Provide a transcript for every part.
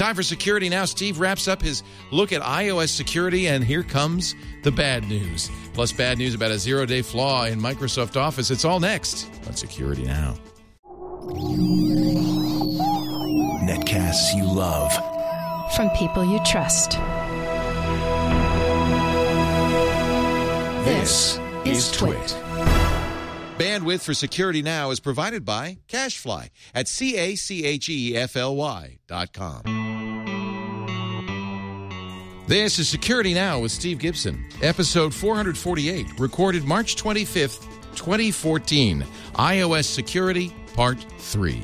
Time for Security Now. Steve wraps up his look at iOS security, and here comes the bad news. Plus, bad news about a zero day flaw in Microsoft Office. It's all next on Security Now. Netcasts you love. From people you trust. This is Twit. Bandwidth for Security Now is provided by CacheFly at C A C H E F L Y dot com. This is Security Now with Steve Gibson, episode 448, recorded March 25th, 2014. iOS Security, Part 3.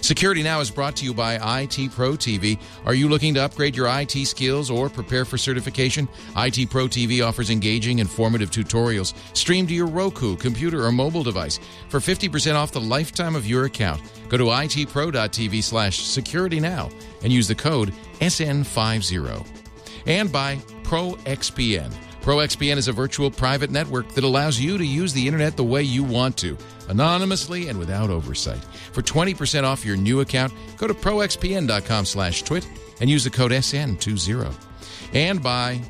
Security Now is brought to you by IT Pro TV. Are you looking to upgrade your IT skills or prepare for certification? IT Pro TV offers engaging, informative tutorials streamed to your Roku, computer, or mobile device for 50% off the lifetime of your account. Go to itpro.tv slash security now and use the code SN50. And by ProXPN. ProXPN is a virtual private network that allows you to use the internet the way you want to, anonymously and without oversight. For 20% off your new account, go to proxpn.com slash twit and use the code SN20. And by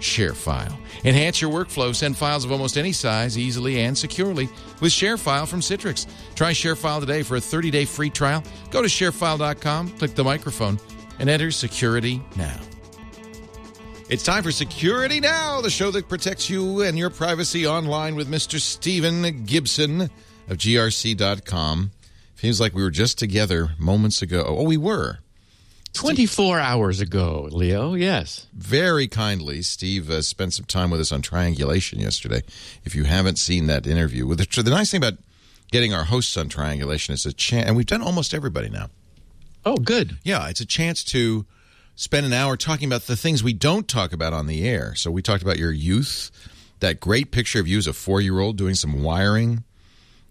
ShareFile. Enhance your workflow. Send files of almost any size easily and securely with ShareFile from Citrix. Try ShareFile today for a 30-day free trial. Go to sharefile.com, click the microphone, and enter Security Now. It's time for Security Now, the show that protects you and your privacy online with Mr. Stephen Gibson of grc.com. Feels like we were just together moments ago. Oh, we were. 24 hours ago, Leo, yes. Very kindly, Steve uh, spent some time with us on triangulation yesterday. If you haven't seen that interview, with the, the nice thing about getting our hosts on triangulation is a chance, and we've done almost everybody now. Oh, good. Yeah, it's a chance to spend an hour talking about the things we don't talk about on the air. So we talked about your youth, that great picture of you as a four year old doing some wiring,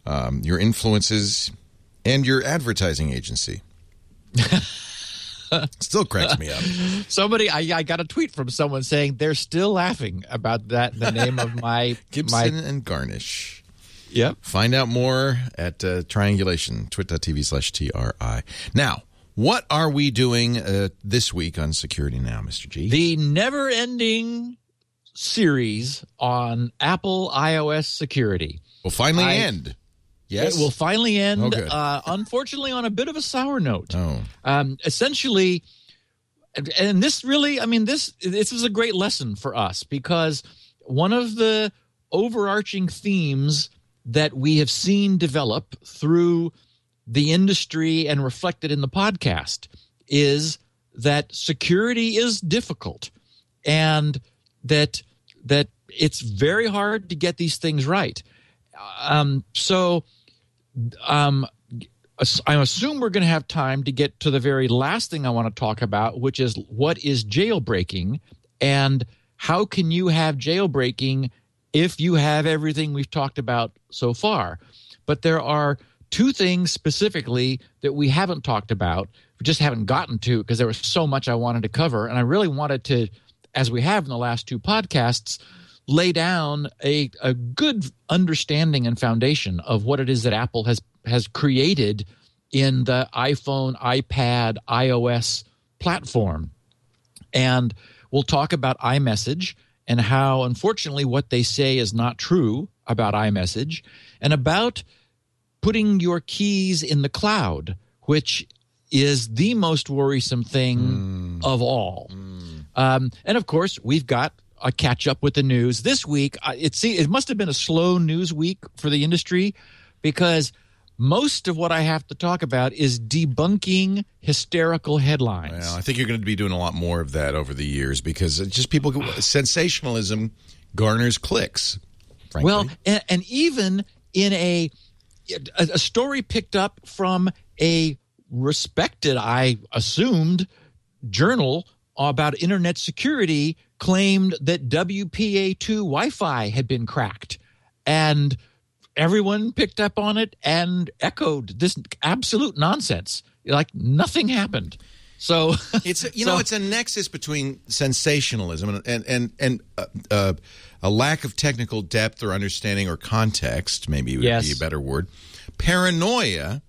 um, your influences, and your advertising agency. Still cracks me up. Somebody, I, I got a tweet from someone saying they're still laughing about that. The name of my Gibson my, and Garnish. Yep. Find out more at uh, triangulation, twit.tv slash TRI. Now, what are we doing uh, this week on Security Now, Mr. G? The never ending series on Apple iOS security will finally I- end. Yes. It will finally end, Oh, uh, unfortunately, on a bit of a sour note. Oh. Um, essentially, and- and this really, I mean, this this is a great lesson for us because one of the overarching themes that we have seen develop through the industry and reflected in the podcast is that security is difficult and that that it's very hard to get these things right. Um, so um, I assume we're going to have time to get to the very last thing I want to talk about, which is what is jailbreaking and how can you have jailbreaking if you have everything we've talked about so far. But there are two things specifically that we haven't talked about, we just haven't gotten to because there was so much I wanted to cover. And I really wanted to, as we have in the last two podcasts, lay down a, a good understanding and foundation of what it is that Apple has has created in the iPhone, iPad, iOS platform. And we'll talk about iMessage and how, unfortunately, what they say is not true about iMessage and about putting your keys in the cloud, which is the most worrisome thing of all. Um, and of course, we've got a catch up with the news this week. It see, it must have been a slow news week for the industry because most of what I have to talk about is debunking hysterical headlines. Well, I think you're going to be doing a lot more of that over the years because it's just people sensationalism garners clicks. Frankly. Well, and, and even in a, a story picked up from a respected, I assumed, journal about internet security claimed that WPA2 Wi-Fi had been cracked, and everyone picked up on it and echoed this absolute nonsense. Like nothing happened. So It's a, you know so- it's a nexus between sensationalism and and and, and uh, uh, a lack of technical depth or understanding or context, maybe would Yes. be a better word, paranoia,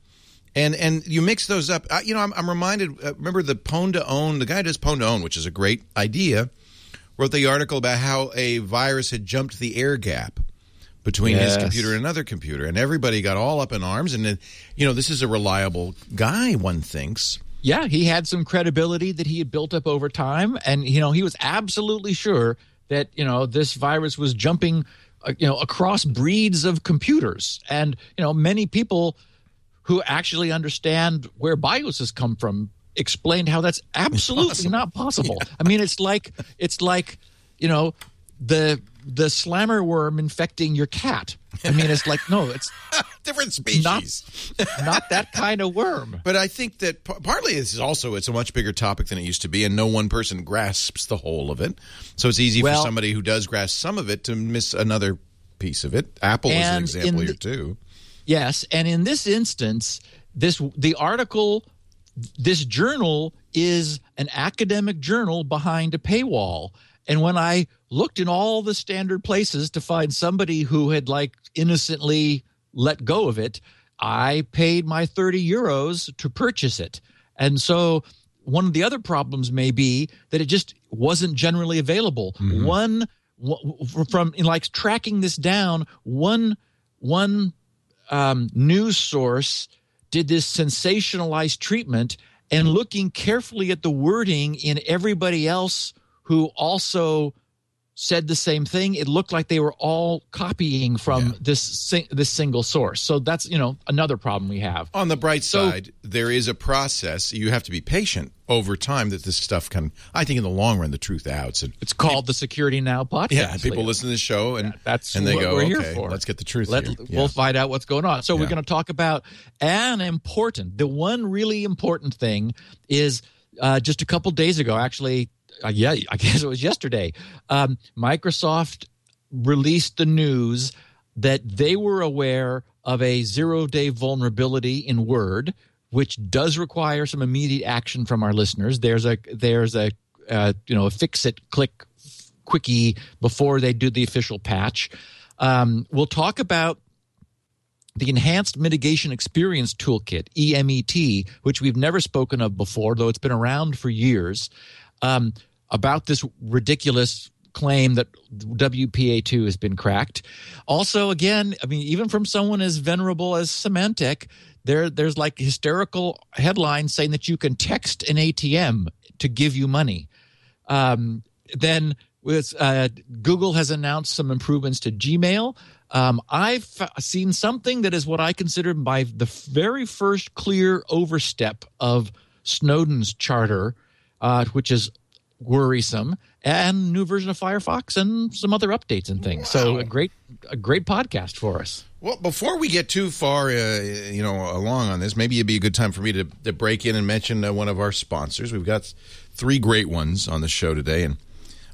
And and you mix those up. Uh, you know, I'm, I'm reminded. Uh, remember the Pwn to Own. The guy who does Pwn to Own, which is a great idea, wrote the article about how a virus had jumped the air gap between his computer and another computer, and everybody got all up in arms. And then, you know, this is a reliable guy. One thinks. Yeah, he had some credibility that he had built up over time, and you know he was absolutely sure that you know this virus was jumping, uh, you know, across breeds of computers, and you know many people who actually understand where BIOSes come from explained how that's absolutely not possible. I mean, it's like it's like you know the the slammer worm infecting your cat. I mean, it's like no, it's Different species. not that kind of worm. But I think that p- partly this is also it's a much bigger topic than it used to be, and no one person grasps the whole of it. So it's easy Well- for somebody who does grasp some of it to miss another piece of it. Apple is an example in here the- too. Yes, and in this instance, this the article, this journal is an academic journal behind a paywall. And when I looked in all the standard places to find somebody who had like innocently let go of it, I paid my 30 euros to purchase it. And so one of the other problems may be that it just wasn't generally available. One from in like tracking this down, one one um, news source did this sensationalized treatment and looking carefully at the wording in everybody else who also said the same thing it looked like they were all copying from Yeah. this sing- this single source so that's you know another problem we have On the bright So- side, there is a process. You have to be patient over time that this stuff can. I think in the long run, the truth outs and it's called the security now podcast yeah, people Leo. listen to the show and that's and they what go, we're okay, here for. let's get the truth Let- here. We'll find out what's going on. So we're going to talk about an important, the one really important thing is uh, just a couple days ago, actually, yeah, I guess it was yesterday. Um, Microsoft released the news that they were aware of a zero day vulnerability in Word, which does require some immediate action from our listeners. There's a there's a uh, you know a fix it click quickie before they do the official patch. Um, we'll talk about the Enhanced Mitigation Experience Toolkit, EMET, which we've never spoken of before, though it's been around for years, um, about this ridiculous claim that WPA2 has been cracked. Also, again, I mean, even from someone as venerable as Symantec, there, there's like hysterical headlines saying that you can text an ATM to give you money. Um, then with uh, Google has announced some improvements to Gmail. Um, I've seen something that is what I consider by the very first clear overstep of Snowden's charter, uh, which is worrisome, and new version of Firefox and some other updates and things. So a great, a great podcast for us. Well, before we get too far, uh, you know, along on this, maybe it'd be a good time for me to, to break in and mention uh, one of our sponsors. We've got three great ones on the show today, and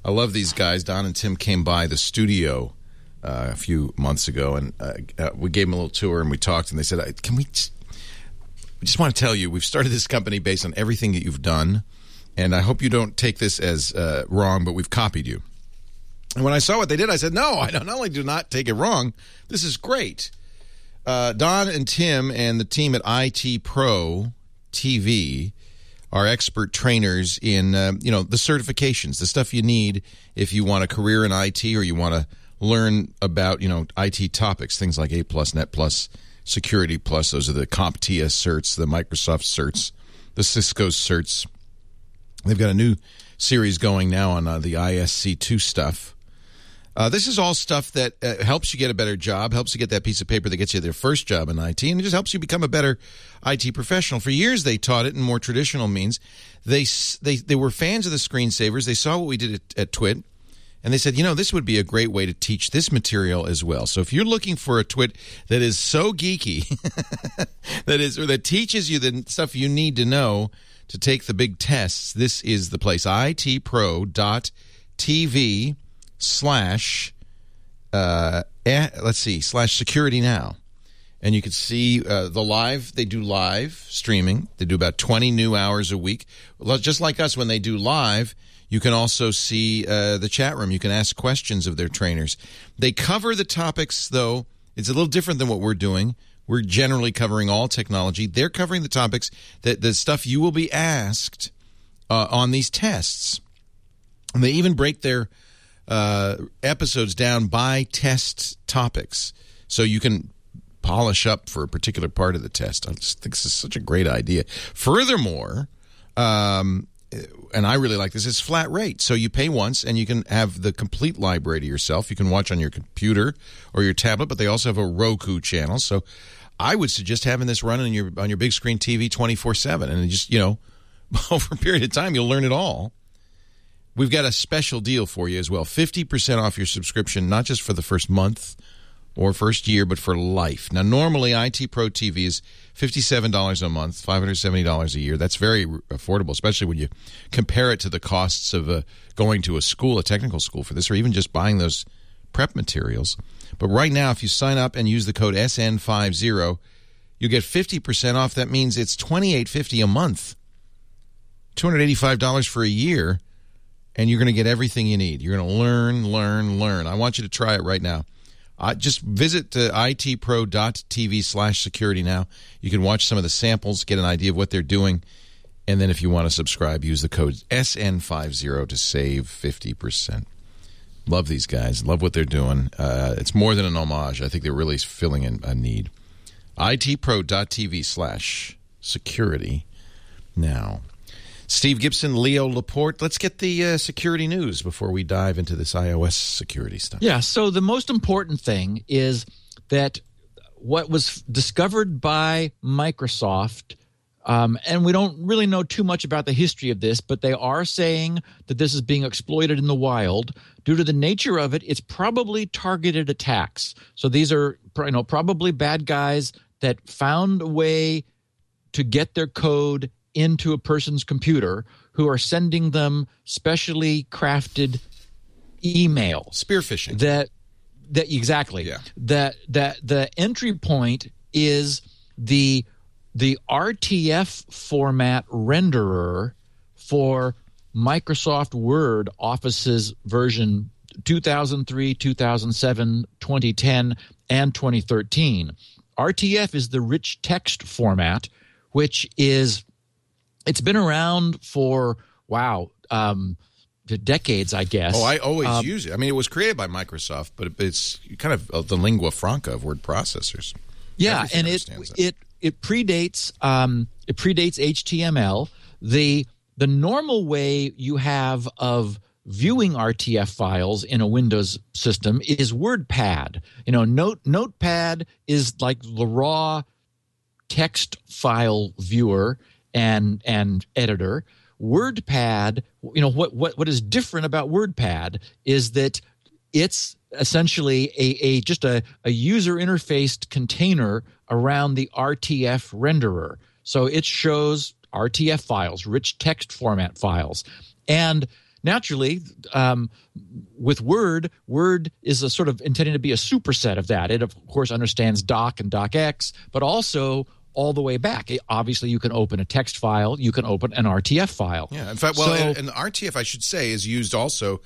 I love these guys. Don and Tim came by the studio uh, a few months ago, and uh, uh, we gave them a little tour, and we talked, and they said, "Uh, "Can we?" Just, we just want to tell you, we've started this company based on everything that you've done, and I hope you don't take this as uh, wrong, but we've copied you. And when I saw what they did, I said, no, I not only do not take it wrong, this is great. Uh, Don and Tim and the team at IT Pro TV are expert trainers in, uh, you know, the certifications, the stuff you need if you want a career in IT or you want to learn about, you know, IT topics, things like A plus, Net plus, Security plus. Those are the CompTIA certs, the Microsoft certs, the Cisco certs. They've got a new series going now on uh, the ISC2 stuff. Uh, this is all stuff that uh, helps you get a better job, helps you get that piece of paper that gets you their first job in IT, and it just helps you become a better IT professional. For years, they taught it in more traditional means. They they they were fans of the screensavers. They saw what we did at, at Twit, and they said, you know, this would be a great way to teach this material as well. So if you're looking for a Twit that is so geeky, that is or that teaches you the stuff you need to know to take the big tests, this is the place. itpro.tv slash uh, eh, let's see slash security now. And you can see uh, the live they do live streaming. They do about 20 new hours a week. Just like us when they do live you can also see uh, the chat room. You can ask questions of their trainers. They cover the topics though it's a little different than what we're doing We're generally covering all technology. They're covering the topics that the stuff you will be asked uh, on these tests. And they even break their uh, episodes down by test topics, so you can polish up for a particular part of the test. I just think this is such a great idea. Furthermore, um, and I really like this, is flat rate. So you pay once and you can have the complete library to yourself. You can watch on your computer or your tablet, but they also have a Roku channel. So I would suggest having this running on your on your big screen TV 24/7 and just, you know, over a period of time you'll learn it all. We've got a special deal for you as well. 50% off your subscription not just for the first month or first year, but for life. Now, normally IT Pro TV is $57 a month, $570 a year. That's very affordable, especially when you compare it to the costs of uh, going to a school, a technical school for this, or even just buying those prep materials. But right now, if you sign up and use the code SN50, you get 50% off. That means it's $28.50 a month, $285 for a year, and you're going to get everything you need. You're going to learn, learn, learn. I want you to try it right now. Uh, just visit uh, itpro.tv slash security now. You can watch some of the samples, get an idea of what they're doing. And then if you want to subscribe, use the code SN50 to save 50%. Love these guys. Love what they're doing. Uh, it's more than an homage. I think they're really filling in a need. itpro.tv slash security now. Steve Gibson, Leo Laporte. Let's get the uh, security news before we dive into this iOS security stuff. Yeah. So the most important thing is that what was discovered by Microsoft. Um, and we don't really know too much about the history of this, but they are saying that this is being exploited in the wild. Due to the nature of it, it's probably targeted attacks. So these are, you know, probably bad guys that found a way to get their code into a person's computer who are sending them specially crafted email spear phishing that that exactly Yeah. that that the entry point is the the RTF format renderer for Microsoft Word Office's version 2003, 2007, 2010, and 2013. RTF is the rich text format, which is it's been around for wow um, decades, I guess. Oh, I always Um, use it. I mean, it was created by Microsoft, but it's kind of uh, the lingua franca of word processors. yeah Everything and it it it predates um it predates html the the normal way you have of viewing rtf files in a windows system is wordpad. You know note notepad is like the raw text file viewer and and editor. Wordpad you know what what what is different about wordpad is that it's essentially a, a just a, a user interfaced container around the RTF renderer. So it shows RTF files, rich text format files. And naturally, um, with Word, Word is a sort of intended to be a superset of that. It, of course, understands doc and docx, but also all the way back. Obviously, you can open a text file, you can open an RTF file. Yeah, in fact, well, So- and, and RTF, I should say, is used also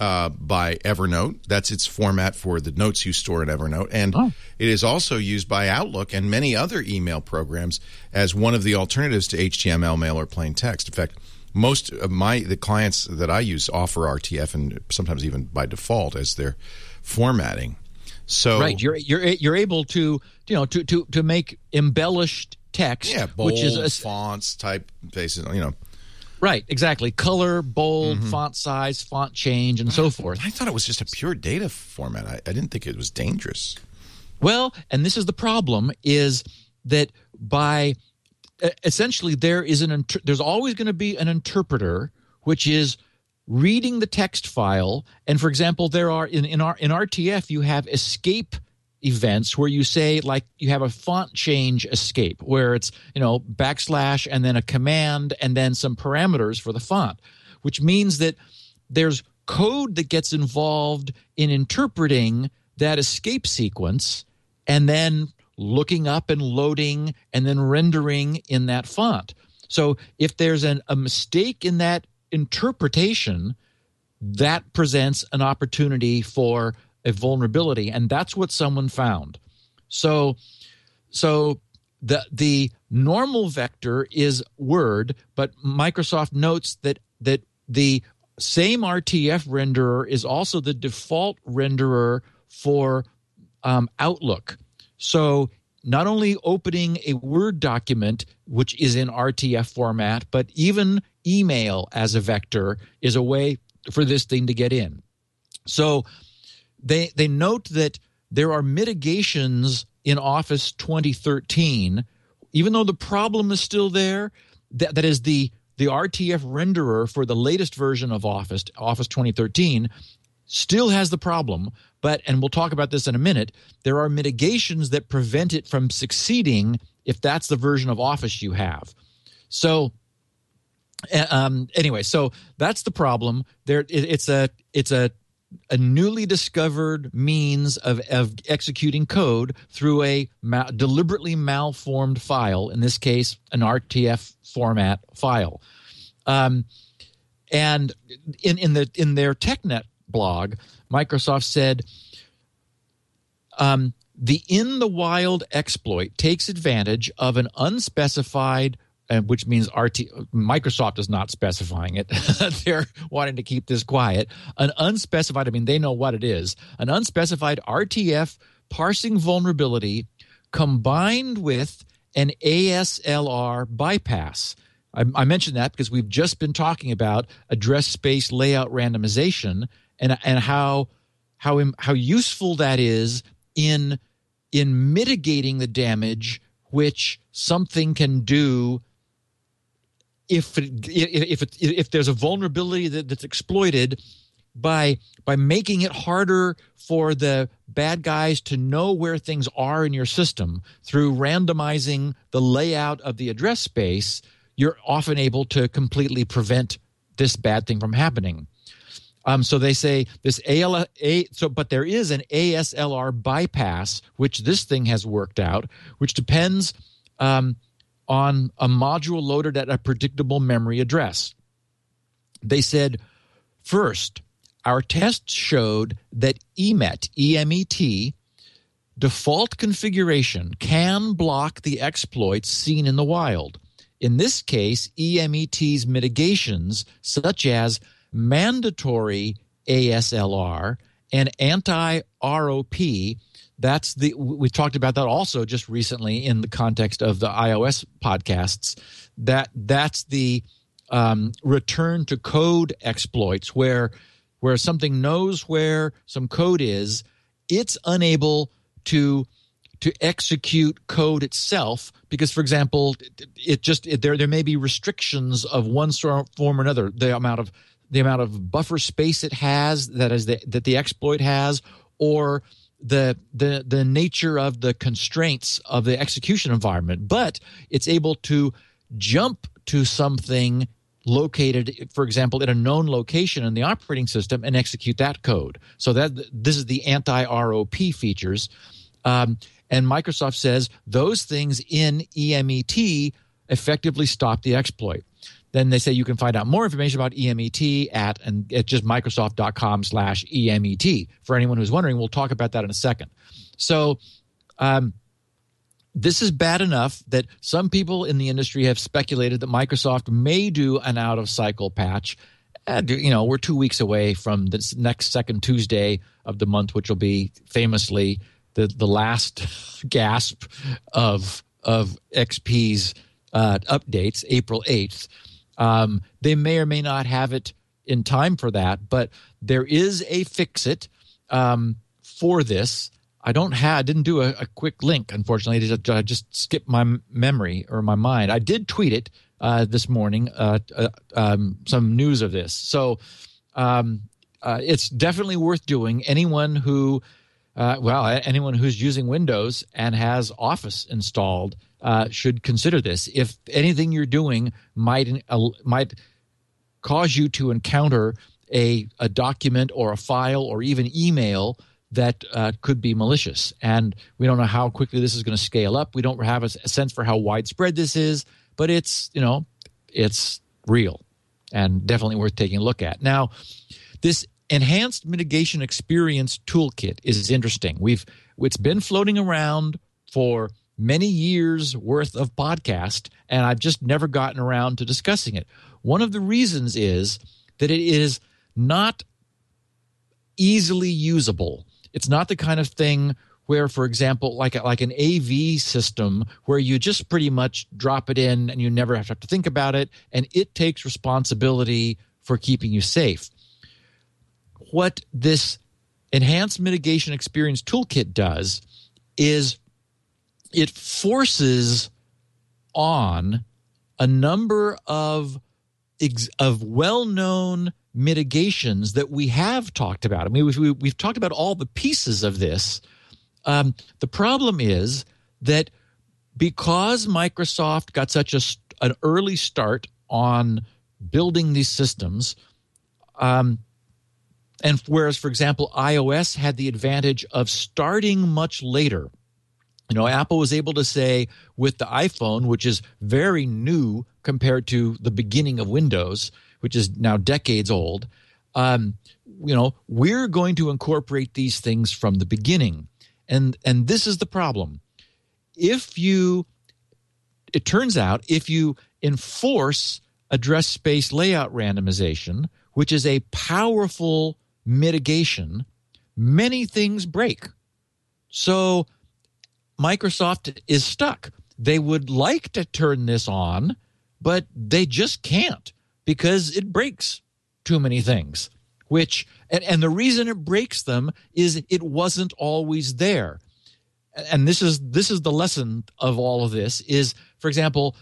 uh, by Evernote. That's its format for the notes you store in Evernote, and Oh. it is also used by Outlook and many other email programs as one of the alternatives to HTML, mail, or plain text. In fact, most of my the clients that I use offer RTF, and sometimes even by default as their formatting. So Right, you're you're you're able to you know to to to make embellished text, yeah, bold which is a, fonts, type faces, you know. Right exactly color, bold, Mm-hmm. font size, font change, and so forth. I thought it was just a pure data format. I, I didn't think it was dangerous. Well, and this is the problem: is that by essentially there is an inter- there's always going to be an interpreter, which is reading the text file. And for example, there are in in our in RTF you have escape events where you say like you have a font change escape where it's you know backslash and then a command and then some parameters for the font which means that there's code that gets involved in interpreting that escape sequence and then looking up and loading and then rendering in that font. So if there's an, a mistake in that interpretation, that presents an opportunity for a vulnerability. And that's what someone found. So so the the normal vector is Word, but Microsoft notes that that the same RTF renderer is also the default renderer for um, Outlook. So not only opening a Word document, which is in RTF format, but even email as a vector is a way for this thing to get in. So they they note that there are mitigations in Office 2013, even though the problem is still there. That, that is the the RTF renderer for the latest version of Office, Office 2013, still has the problem. But and we'll talk about this in a minute. There are mitigations that prevent it from succeeding if that's the version of Office you have. So um, anyway, so that's the problem. There, it, it's a it's a a newly discovered means of, of executing code through a ma- deliberately malformed file, in this case, an RTF format file. Um, and in, in, the, in their TechNet blog, Microsoft said um, the in the wild exploit takes advantage of an unspecified which means RT Microsoft is not specifying it. They're wanting to keep this quiet. An unspecified, I mean, they know what it is. An unspecified RTF parsing vulnerability combined with an ASLR bypass. I, I mentioned that because we've just been talking about address space layout randomization and and how how how useful that is in in mitigating the damage which something can do if it, if it, if there's a vulnerability that, that's exploited by by making it harder for the bad guys to know where things are in your system through randomizing the layout of the address space you're often able to completely prevent this bad thing from happening. Um, so they say this AL, A, so but there is an ASLR bypass which this thing has worked out which depends um, on a module loaded at a predictable memory address. They said, first, our tests showed that EMET, EMET, default configuration can block the exploits seen in the wild. In this case, EMET's mitigations, such as mandatory ASLR and anti ROP, that's the we talked about that also just recently in the context of the iOS podcasts. That that's the um, return to code exploits where where something knows where some code is, it's unable to to execute code itself because for example it just it, there there may be restrictions of one form or another the amount of the amount of buffer space it has that is the, that the exploit has or the the the nature of the constraints of the execution environment but it's able to jump to something located for example in a known location in the operating system and execute that code. So that this is the anti-rop features. Um, and microsoft says those things in emet effectively stop the exploit then they say you can find out more information about EMET at and at just Microsoft.com slash EMET. For anyone who's wondering, we'll talk about that in a second. So um, this is bad enough that some people in the industry have speculated that Microsoft may do an out of cycle patch. And, you know, we're two weeks away from this next second Tuesday of the month, which will be famously the, the last gasp of of XP's uh, updates, April 8th. Um, they may or may not have it in time for that, but there is a fix it um, for this. I don't have, I didn't do a, a quick link, unfortunately. I just skipped my memory or my mind. I did tweet it uh, this morning, uh, uh, um, some news of this. So um, uh, it's definitely worth doing. Anyone who, uh, well, anyone who's using Windows and has Office installed uh, should consider this. If anything you're doing might uh, might cause you to encounter a a document or a file or even email that uh, could be malicious, and we don't know how quickly this is going to scale up. We don't have a, a sense for how widespread this is, but it's you know it's real and definitely worth taking a look at. Now, this enhanced mitigation experience toolkit is interesting. We've it's been floating around for many years worth of podcast, and I've just never gotten around to discussing it. One of the reasons is that it is not easily usable. It's not the kind of thing where, for example, like like an AV system where you just pretty much drop it in and you never have to think about it, and it takes responsibility for keeping you safe. What this enhanced mitigation experience toolkit does is it forces on a number of of well-known mitigations that we have talked about. I mean, we've, we've talked about all the pieces of this. Um, the problem is that because Microsoft got such a, an early start on building these systems, um, and whereas, for example, iOS had the advantage of starting much later. You know, Apple was able to say with the iPhone, which is very new compared to the beginning of Windows, which is now decades old, um, you know, we're going to incorporate these things from the beginning. And and this is the problem. If you it turns out if you enforce address space layout randomization, which is a powerful mitigation, many things break. So Microsoft is stuck. They would like to turn this on, but they just can't because it breaks too many things which and, and the reason it breaks them is it wasn't always there and this is this is the lesson of all of this is for example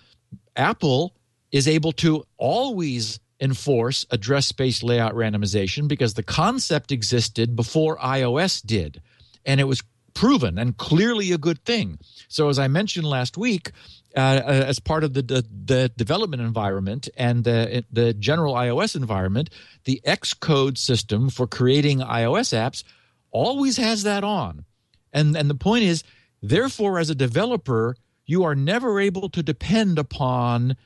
apple is able to always enforce address space layout randomization because the concept existed before ios did and it was proven and clearly a good thing. So as i mentioned last week uh, uh, as part of the, the, the development environment and the the general iOS environment, the Xcode system for creating iOS apps always has that on, and and the point is, therefore, as a developer, you are never able to depend upon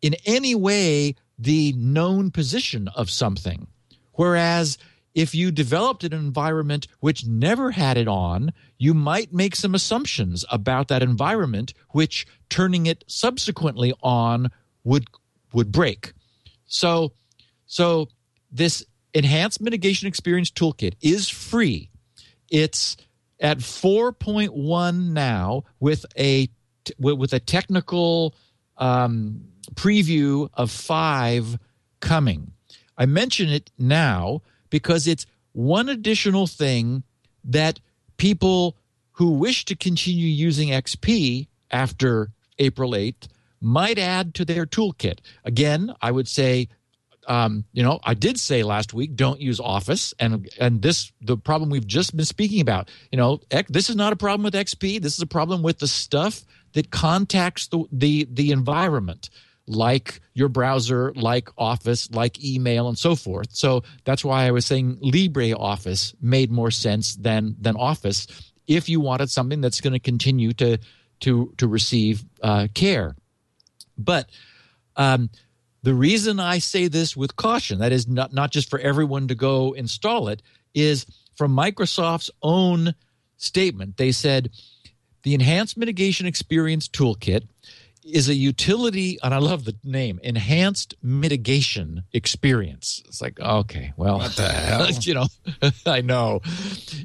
in any way the known position of something, whereas if you developed an environment which never had it on, you might make some assumptions about that environment, which turning it subsequently on would would break. So, so this enhanced mitigation experience toolkit is free. It's at 4.1 now with a with a technical um, preview of five coming. I mention it now because it's one additional thing that people who wish to continue using XP after April 8th might add to their toolkit. Again, I would say um, you know, I did say last week, don't use Office, and and this the problem we've just been speaking about. You know, this is not a problem with XP. This is a problem with the stuff that contacts the the the environment like your browser, like Office, like email, and so forth. So that's why I was saying LibreOffice made more sense than than Office if you wanted something that's going to continue to to to receive uh, care. But um, the reason I say this with caution, that is not not just for everyone to go install it, is from Microsoft's own statement. They said the Enhanced Mitigation Experience Toolkit is a utility, and I love the name, enhanced mitigation experience. It's like, okay, well, what the hell? you know, I know,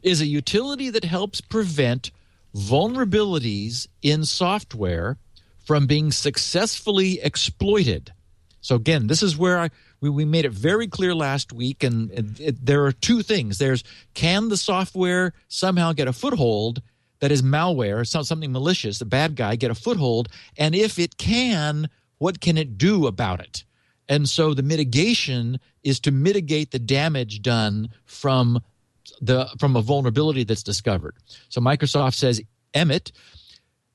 is a utility that helps prevent vulnerabilities in software from being successfully exploited. So again, this is where I we, we made it very clear last week, and it, it, there are two things. There's can the software somehow get a foothold that is malware, something malicious, a bad guy, get a foothold? And if it can, what can it do about it? And so the mitigation is to mitigate the damage done from the from a vulnerability that's discovered. So Microsoft says EMET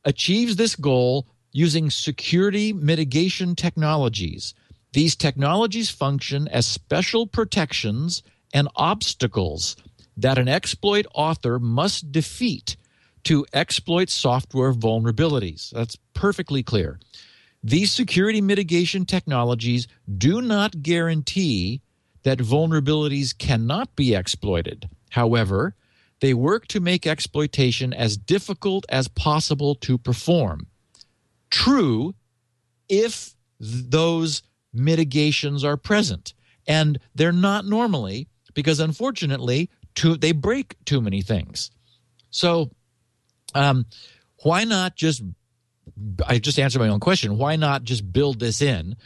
achieves this goal using security mitigation technologies. These technologies function as special protections and obstacles that an exploit author must defeat to exploit software vulnerabilities. That's perfectly clear. These security mitigation technologies do not guarantee that vulnerabilities cannot be exploited. However, they work to make exploitation as difficult as possible to perform. True, if th- those mitigations are present, and they're not normally because unfortunately, too, they break too many things. So, um, why not just? I just answered my own question. Why not just build this in?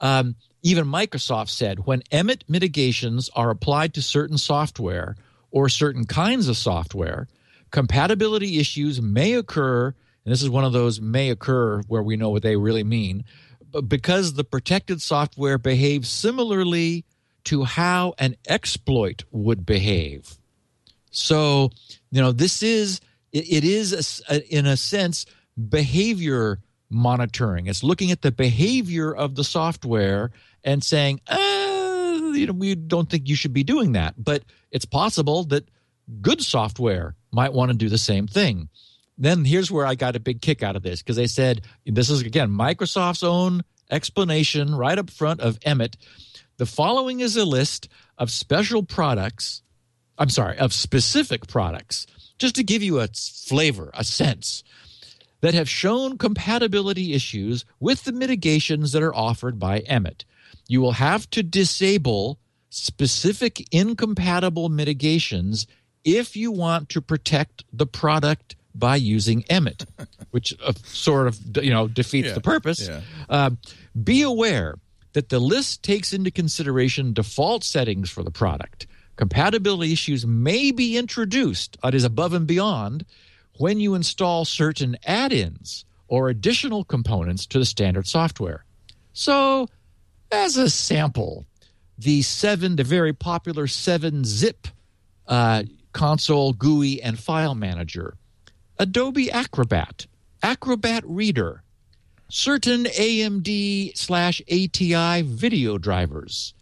Um, even Microsoft said when EMET mitigations are applied to certain software or certain kinds of software, compatibility issues may occur. And this is one of those may occur where we know what they really mean, because the protected software behaves similarly to how an exploit would behave. So, you know, this is, it, it is, a, in a sense, behavior monitoring. It's looking at the behavior of the software and saying, uh, you know, we don't think you should be doing that. But it's possible that good software might want to do the same thing. Then here's where I got a big kick out of this because they said this is again Microsoft's own explanation right up front of EMET. The following is a list of special products. I'm sorry, of specific products, just to give you a flavor, a sense that have shown compatibility issues with the mitigations that are offered by EMET. You will have to disable specific incompatible mitigations if you want to protect the product by using EMET, which uh, sort of you know defeats Yeah, the purpose. yeah. Uh, be aware that the list takes into consideration default settings for the product. Compatibility issues may be introduced, that is above and beyond, when you install certain add ins or additional components to the standard software. So, as a sample, the seven, the very popular seven zip uh, console GUI and file manager, Adobe Acrobat, Acrobat Reader, certain AMD slash ATI video drivers,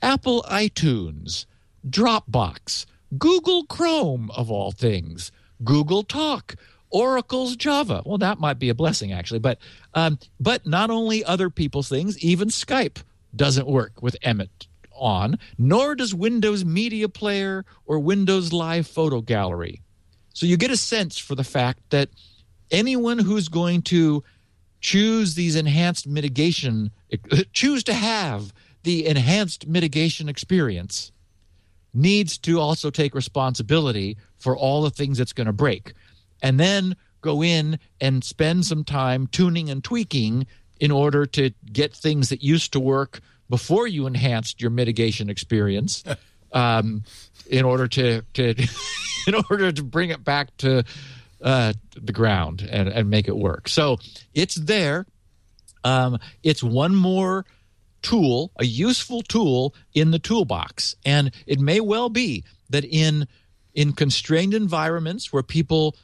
Apple iTunes, Dropbox, Google Chrome, of all things, Google Talk, Oracle's Java. Well, that might be a blessing, actually. But um, but not only other people's things, even Skype doesn't work with EMET on, nor does Windows Media Player or Windows Live Photo Gallery. So you get a sense for the fact that anyone who's going to choose these enhanced mitigation, choose to have the enhanced mitigation experience, needs to also take responsibility for all the things it's going to break. And then go in and spend some time tuning and tweaking in order to get things that used to work before you enhanced your mitigation experience um, in order to, to in order to bring it back to uh, the ground and, and make it work. So it's there. Um, it's one more tool, a useful tool in the toolbox, and it may well be that in in constrained environments where people,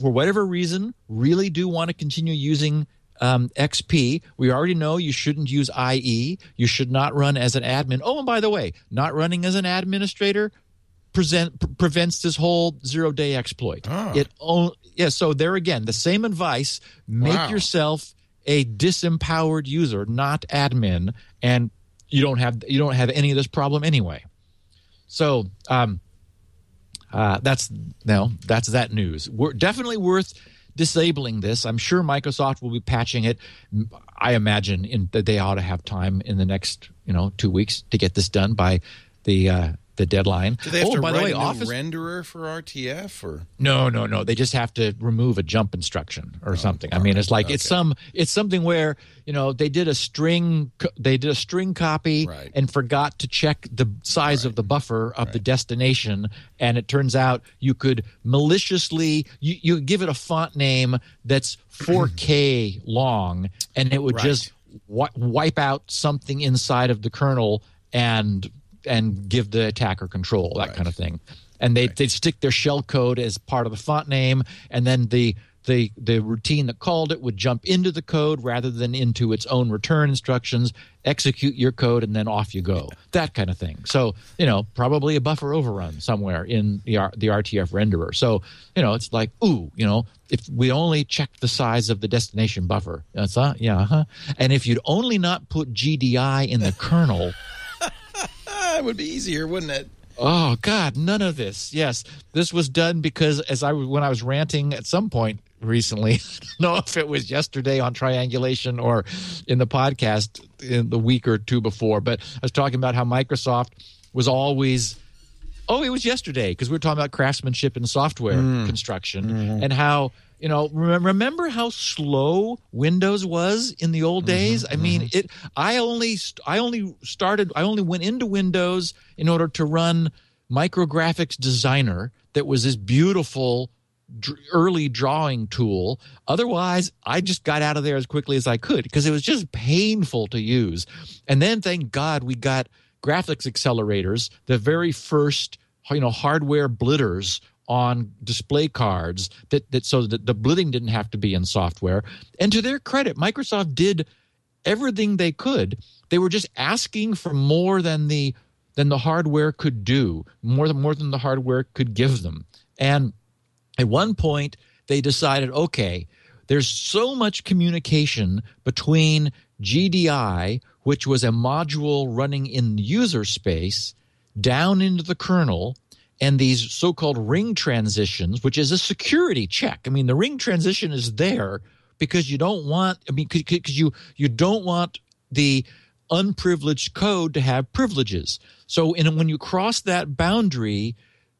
for whatever reason, really do want to continue using um, XP. We already know you shouldn't use IE. You should not run as an admin. Oh, and by the way, not running as an administrator present, pre- prevents this whole zero day exploit. Ah. It on, yeah. So there again, the same advice: make Wow. yourself a disempowered user, not admin, and you don't have you don't have any of this problem anyway. So um, uh, that's no, that's that news. We're definitely worth disabling this. I'm sure Microsoft will be patching it. I imagine in that they ought to have time in the next you know two weeks to get this done by the uh, the deadline. Do they have oh, to by the way, a Office. renderer for RTF or No, no, no. They just have to remove a jump instruction or oh, something. I mean, it's like it's Oh, some it's something where you know they did a string they did a string copy Right. and forgot to check the size of the buffer of the destination, and it turns out you could maliciously you you give it a font name that's 4K long, and it would Right. just wi- wipe out something inside of the kernel and and give the attacker control that Right. kind of thing. And they they stick their shell code as part of the font name and then the the the routine that called it would jump into the code rather than into its own return instructions execute your code and then off you go. That kind of thing. So you know probably a buffer overrun somewhere in the R, the RTF renderer. So you know it's like ooh you know if we only checked the size of the destination buffer. That's uh, yeah huh and if you'd only not put GDI in the kernel it would be easier, wouldn't it? Oh God, none of this. Yes, this was done because as I when I was ranting at some point recently, I don't know if it was yesterday on triangulation or in the podcast in the week or two before, but I was talking about how Microsoft was always oh, it was yesterday because we were talking about craftsmanship and software mm. construction mm-hmm. and how you know rem- remember how slow windows was in the old mm-hmm, days? I mean mm-hmm. it i only st- i only started i only went into windows in order to run Micrografx Designer that was this beautiful dr- early drawing tool. Otherwise i just got out of there as quickly as i could because it was just painful to use. And then thank god we got graphics accelerators the very first you know hardware blitters on display cards that, that so that the blitting didn't have to be in software. And to their credit microsoft did everything they could. They were just asking for more than the than the hardware could do more than more than the hardware could give them. And at one point they decided okay there's so much communication between gdi which was a module running in user space down into the kernel and these so-called ring transitions which is a security check. I mean the ring transition is there because you don't want i mean because you you don't want the unprivileged code to have privileges. So in, when you cross that boundary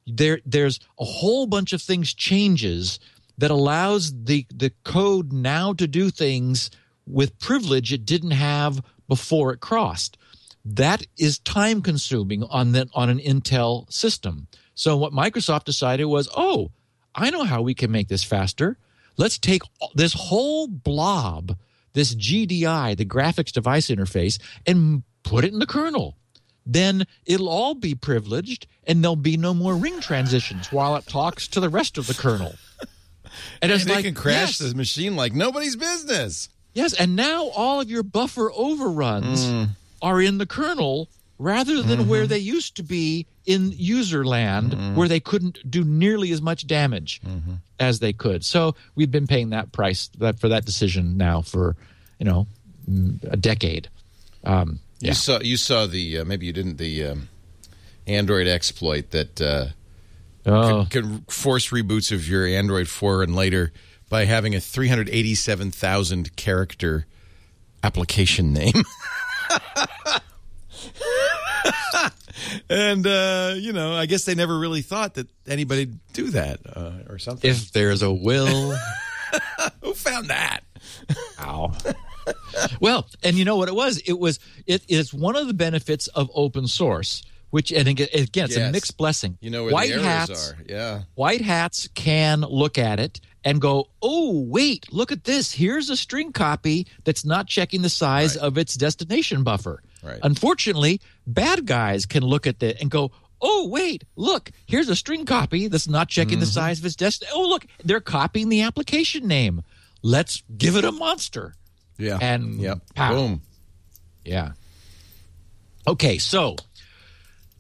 there there's a whole bunch of things changes that allows the the code now to do things with privilege it didn't have before it crossed. That is time consuming on the, on an Intel system. So what Microsoft decided was, "Oh, I know how we can make this faster. Let's take this whole blob, this GDI, the graphics device interface and put it in the kernel. Then it'll all be privileged and there'll be no more ring transitions while it talks to the rest of the kernel." And And it's they like can crash yes. the machine like nobody's business. Yes, and now all of your buffer overruns Mm. are in the kernel rather than Mm-hmm. where they used to be in user land where they couldn't do nearly as much damage Mm-hmm. as they could. So we've been paying that price that for that decision now for, you know, mm, a decade. Um, yeah. You saw you saw the uh, maybe you didn't the um, Android exploit that uh, Oh, could, could force reboots of your Android 4 and later by having a 387,000 character application name. and uh, you know, I guess they never really thought that anybody'd do that uh, or something. if there's a will. Who found that? Ow. well, and you know what it was? It was it is one of the benefits of open source, which and again, again it's a mixed blessing. You know where white the errors hats are. Yeah. white hats can look at it and go, "Oh, wait, look at this. Here's a string copy that's not checking the size Right. of its destination buffer." Right. Unfortunately, bad guys can look at it and go, "Oh, wait, look, here's a string copy that's not checking the Mm-hmm. size of its dest. Oh, look, they're copying the application name. Let's give it a monster." Yeah. And yep. pow. Boom. Yeah. Okay, so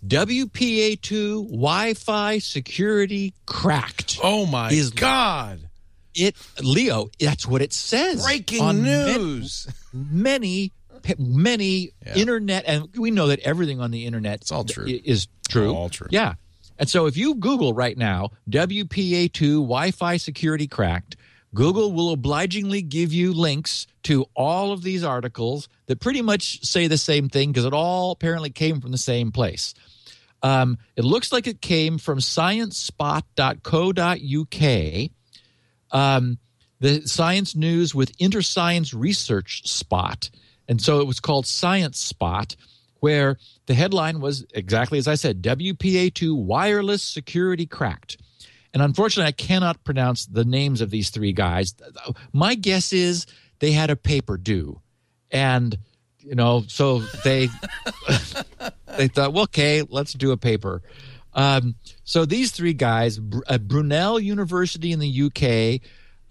WPA2 Wi-Fi security cracked. Oh my Is- god. It Leo, that's what it says. Breaking news. Many many Yeah. internet and we know that everything on the internet It's all true. is true. All true. Yeah. And so if you Google right now WPA2 Wi-Fi security cracked, Google will obligingly give you links to all of these articles that pretty much say the same thing because it all apparently came from the same place. Um, it looks like it came from sciencespot.co.uk, um, the science news with Inderscience Research Spot. And so it was called Science Spot, where the headline was exactly as I said WPA2 wireless security cracked. And unfortunately, I cannot pronounce the names of these three guys. My guess is they had a paper due. And, you know, so they they thought, well, okay, let's do a paper. Um, so these three guys, Br- uh, Brunel University in the UK,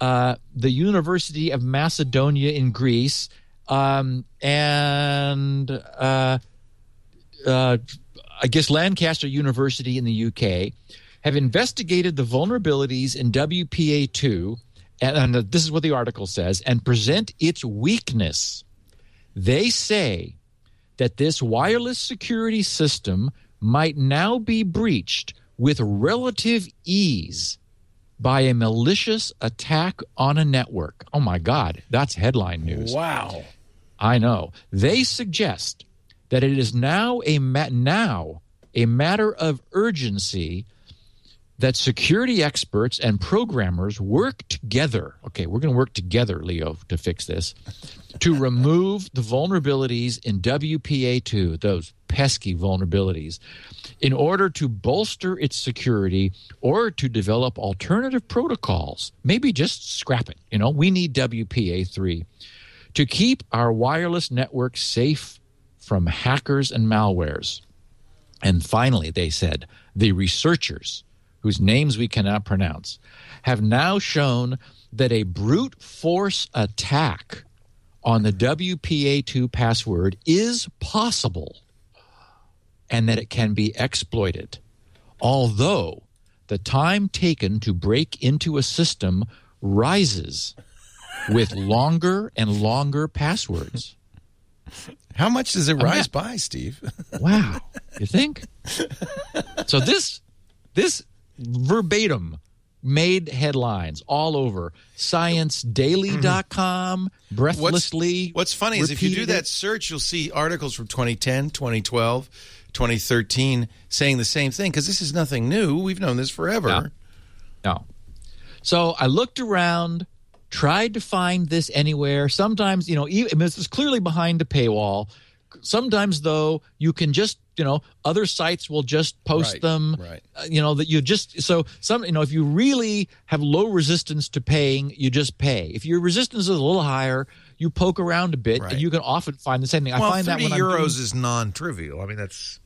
uh, the University of Macedonia in Greece, um, and uh, uh, I guess Lancaster University in the UK, have investigated the vulnerabilities in WPA2, and, and this is what the article says, and present its weakness. They say that this wireless security system might now be breached with relative ease by a malicious attack on a network. Oh my God, that's headline news. Wow. I know. They suggest that it is now a ma- now a matter of urgency that security experts and programmers work together. Okay, we're going to work together, Leo, to fix this, to remove the vulnerabilities in WPA2, those pesky vulnerabilities, in order to bolster its security or to develop alternative protocols. Maybe just scrap it. You know, we need WPA3 to keep our wireless network safe from hackers and malwares. And finally, they said, the researchers whose names we cannot pronounce, have now shown that a brute force attack on the WPA2 password is possible and that it can be exploited. Although the time taken to break into a system rises with longer and longer passwords. How much does it rise by, Steve? wow. You think? So this this verbatim made headlines all over sciencedaily.com breathlessly What's, what's funny is if you do that search, you'll see articles from 2010, 2012, 2013 saying the same thing because this is nothing new. We've known this forever. Yeah. No. So I looked around, tried to find this anywhere. Sometimes, you know, even, this is clearly behind a paywall. Sometimes, though, you can just, you know, other sites will just post Right, them. right. Uh, you know that you just so some you know if you really have low resistance to paying, you just pay. If your resistance is a little higher, you poke around a bit, Right. and you can often find the same thing. I well, find that 30 when I'm euros doing- is non-trivial. I mean, that's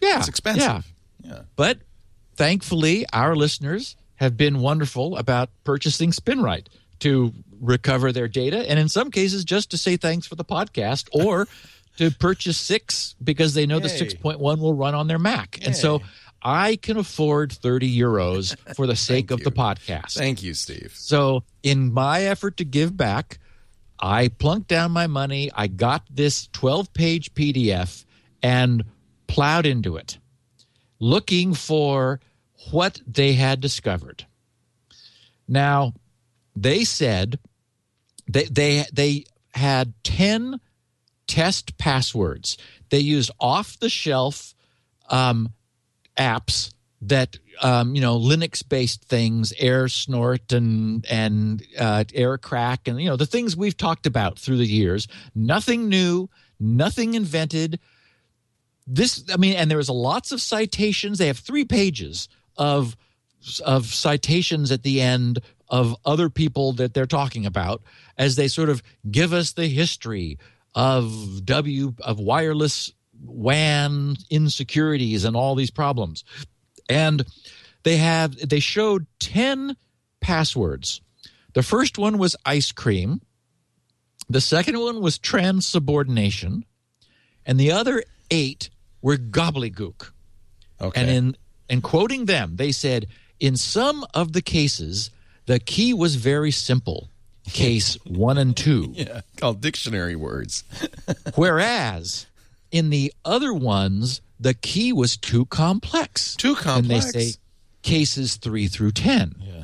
yeah, It's expensive. Yeah. Yeah. But thankfully, our listeners have been wonderful about purchasing SpinRite to recover their data, and in some cases, just to say thanks for the podcast or to purchase six because they know the 6.1 will run on their Mac. And so I can afford 30 euros for the sake of the podcast. Thank you, Steve. So, in my effort to give back, I plunked down my money. I got this 12 page PDF and plowed into it, looking for what they had discovered. Now, they said they, they, they had 10 test passwords. They used off the shelf um, apps that um, you know Linux based things, AirSnort and and uh, Aircrack, and you know the things we've talked about through the years. Nothing new, nothing invented. This, I mean, and there was lots of citations. They have three pages of of citations at the end of other people that they're talking about as they sort of give us the history of W of wireless WAN insecurities and all these problems. And they have they showed 10 passwords. The first one was ice cream. The second one was trans subordination. And the other eight were gobbledygook. Okay. And in in quoting them, they said, in some of the cases, the key was very simple. Case one and two. yeah, called dictionary words. Whereas in the other ones, the key was too complex. Too And they say cases three through 10. Yeah.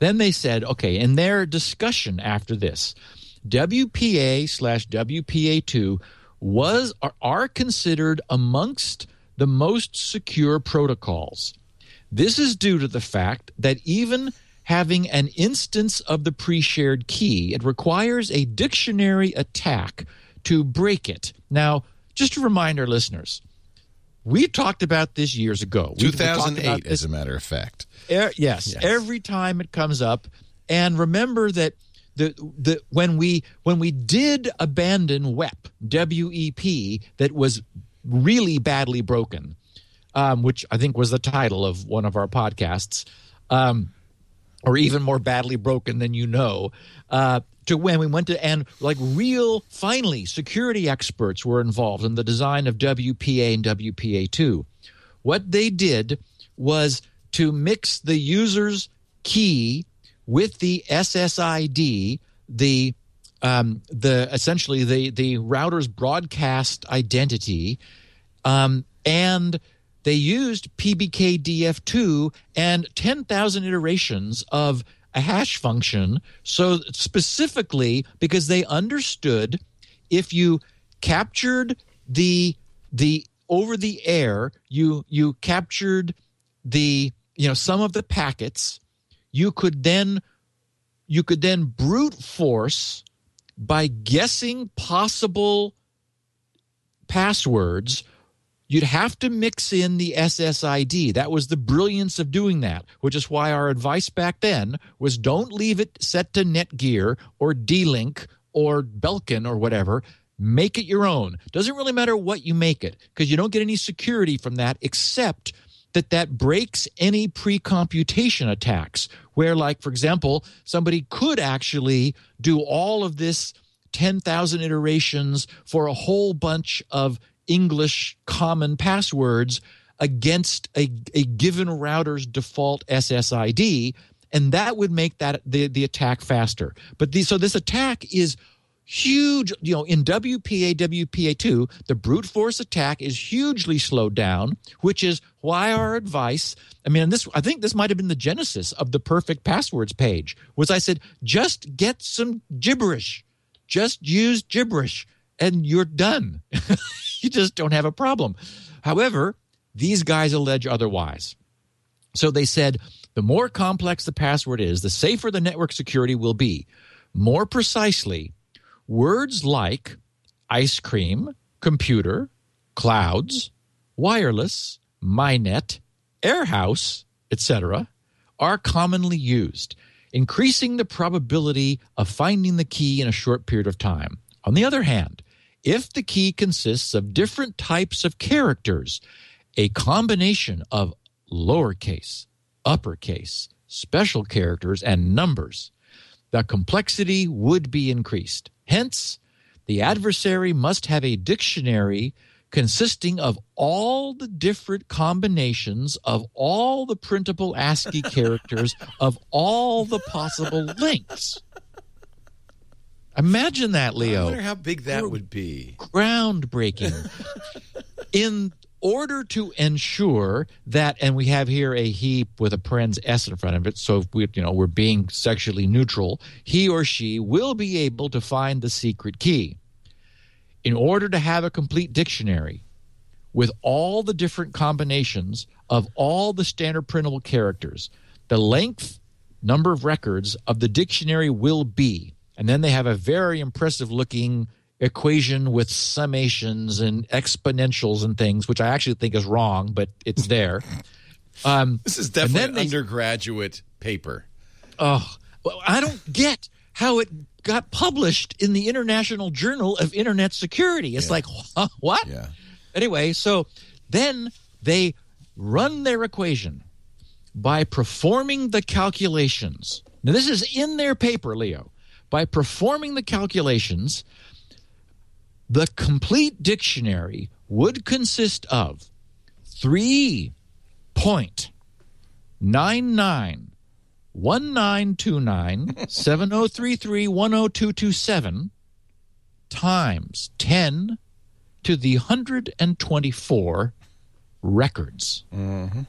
Then they said, okay, in their discussion after this, WPA slash WPA2 was are considered amongst the most secure protocols. This is due to the fact that even having an instance of the pre-shared key, it requires a dictionary attack to break it. Now, just to remind our listeners, we talked about this years ago. We- we talked about 2008, as a matter of fact. Er, yes, Yes. every time it comes up, and remember that the the when we when we did abandon WEP W E P that was really badly broken, um, which I think was the title of one of our podcasts, um, or even more badly broken than you know. Uh, to when we went to and like real finally security experts were involved in the design of WPA and WPA2. What they did was to mix the user's key with the SSID, the um, the essentially the the router's broadcast identity, um, and they used PBKDF2 and 10,000 iterations of a hash function. So, specifically, because they understood if you captured the the over the air you you captured the you know some of the packets you could then you could then brute force by guessing possible passwords you'd have to mix in the SSID. That was the brilliance of doing that, which is why our advice back then was don't leave it set to Netgear or D-Link or Belkin or whatever. Make it your own. Doesn't really matter what you make it because you don't get any security from that except that that breaks any pre-computation attacks where like for example somebody could actually do all of this 10,000 iterations for a whole bunch of English common passwords against a, a given router's default SSID, and that would make that the, the attack faster. But the, so this attack is huge. You know, in WPA WPA2, the brute force attack is hugely slowed down, which is why our advice. I mean, this I think this might have been the genesis of the perfect passwords page. Was I said just get some gibberish, just use gibberish and you're done. you just don't have a problem. However, these guys allege otherwise. So they said the more complex the password is, the safer the network security will be. More precisely, words like ice cream, computer, clouds, wireless, mynet, airhouse, etc., are commonly used, increasing the probability of finding the key in a short period of time. On the other hand, if the key consists of different types of characters, a combination of lowercase, uppercase, special characters, and numbers, the complexity would be increased. Hence, the adversary must have a dictionary consisting of all the different combinations of all the printable ASCII characters of all the possible links. Imagine that, Leo. I wonder how big that would be. Groundbreaking. in order to ensure that, and we have here a he with a parens s in front of it, so if we, you know, we're being sexually neutral, he or she will be able to find the secret key. In order to have a complete dictionary with all the different combinations of all the standard printable characters, the length number of records of the dictionary will be and then they have a very impressive looking equation with summations and exponentials and things, which I actually think is wrong, but it's there. Um, this is definitely an undergraduate paper. Oh, well, I don't get how it got published in the International Journal of Internet Security. It's yeah. like, huh, what? Yeah. Anyway, so then they run their equation by performing the calculations. Now, this is in their paper, Leo by performing the calculations, the complete dictionary would consist of 3.99 1929 7033 10227 times 10 to the 124 records. Mm-hmm.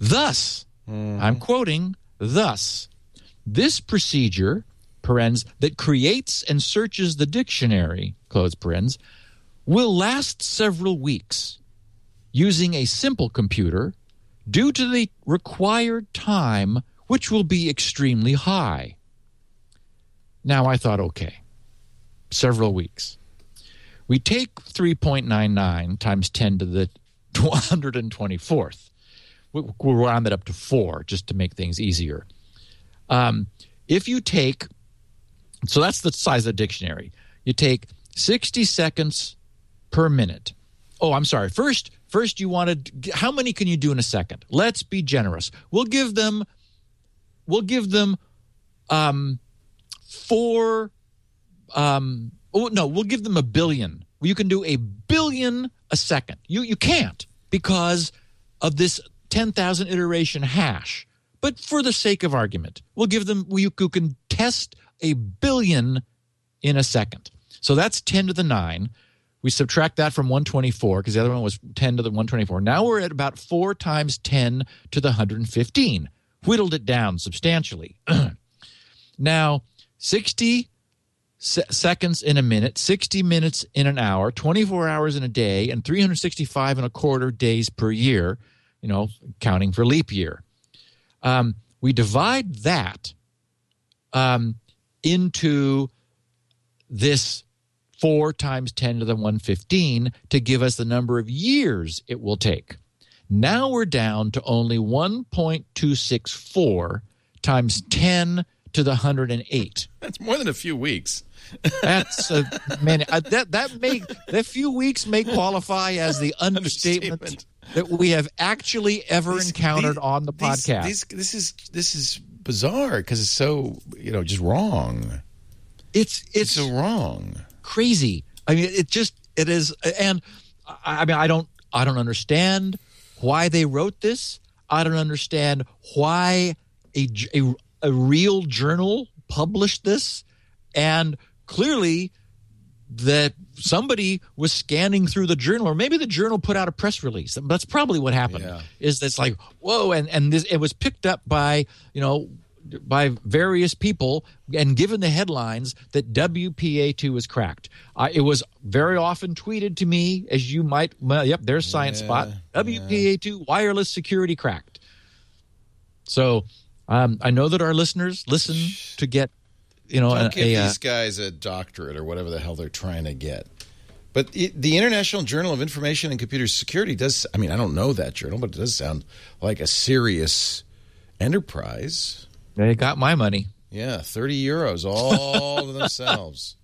Thus, mm-hmm. I'm quoting, thus, this procedure parens, that creates and searches the dictionary, close parens, will last several weeks using a simple computer due to the required time, which will be extremely high. Now I thought, okay, several weeks. We take 3.99 times 10 to the 124th. We'll round that up to four just to make things easier. Um, if you take so that's the size of the dictionary. You take 60 seconds per minute. Oh, I'm sorry. First, first you wanted how many can you do in a second? Let's be generous. We'll give them we'll give them um four um oh no, we'll give them a billion. You can do a billion a second. You you can't because of this 10,000 iteration hash. But for the sake of argument, we'll give them you, you can test a billion in a second. So that's 10 to the 9. We subtract that from 124 because the other one was 10 to the 124. Now we're at about 4 times 10 to the 115. Whittled it down substantially. now, 60 se- seconds in a minute, 60 minutes in an hour, 24 hours in a day, and 365 and a quarter days per year, you know, counting for leap year. Um, we divide that um, into this 4 times 10 to the 115 to give us the number of years it will take. Now we're down to only 1.264 times 10 to the 108. That's more than a few weeks. That's a man. Uh, that that may that few weeks may qualify as the understatement, understatement. that we have actually ever these, encountered these, on the podcast. These, this is this is bizarre because it's so you know just wrong. It's it's, it's so wrong, crazy. I mean, it just it is, and I, I mean, I don't I don't understand why they wrote this. I don't understand why a, a, a real journal published this. And clearly, that somebody was scanning through the journal, or maybe the journal put out a press release. That's probably what happened. Yeah. Is that's like whoa, and and this it was picked up by you know by various people and given the headlines that WPA2 was cracked. Uh, it was very often tweeted to me, as you might, well, yep, there's Science yeah, Spot. WPA2 yeah. wireless security cracked. So um, I know that our listeners listen to get, you know, Don't give a, these guys a doctorate or whatever the hell they're trying to get. But the International Journal of Information and Computer Security does, I mean, I don't know that journal, but it does sound like a serious enterprise. They got my money. Yeah, thirty euros all to themselves.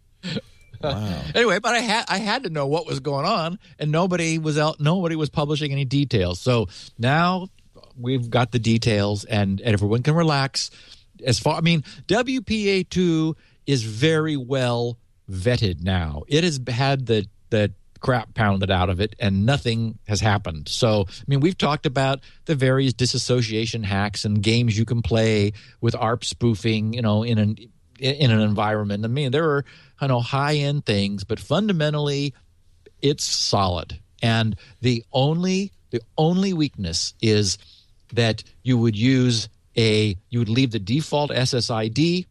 Wow. Anyway, but I had I had to know what was going on, and nobody was out. Nobody was publishing any details. So now we've got the details, and, and everyone can relax. As far, I mean, WPA two is very well vetted now. It has had the the crap pounded out of it and nothing has happened. So, I mean, we've talked about the various disassociation hacks and games you can play with ARP spoofing, you know, in an in an environment. I mean, there are, you know, high end things, but fundamentally it's solid. And the only the only weakness is that you would use a you would leave the default SSID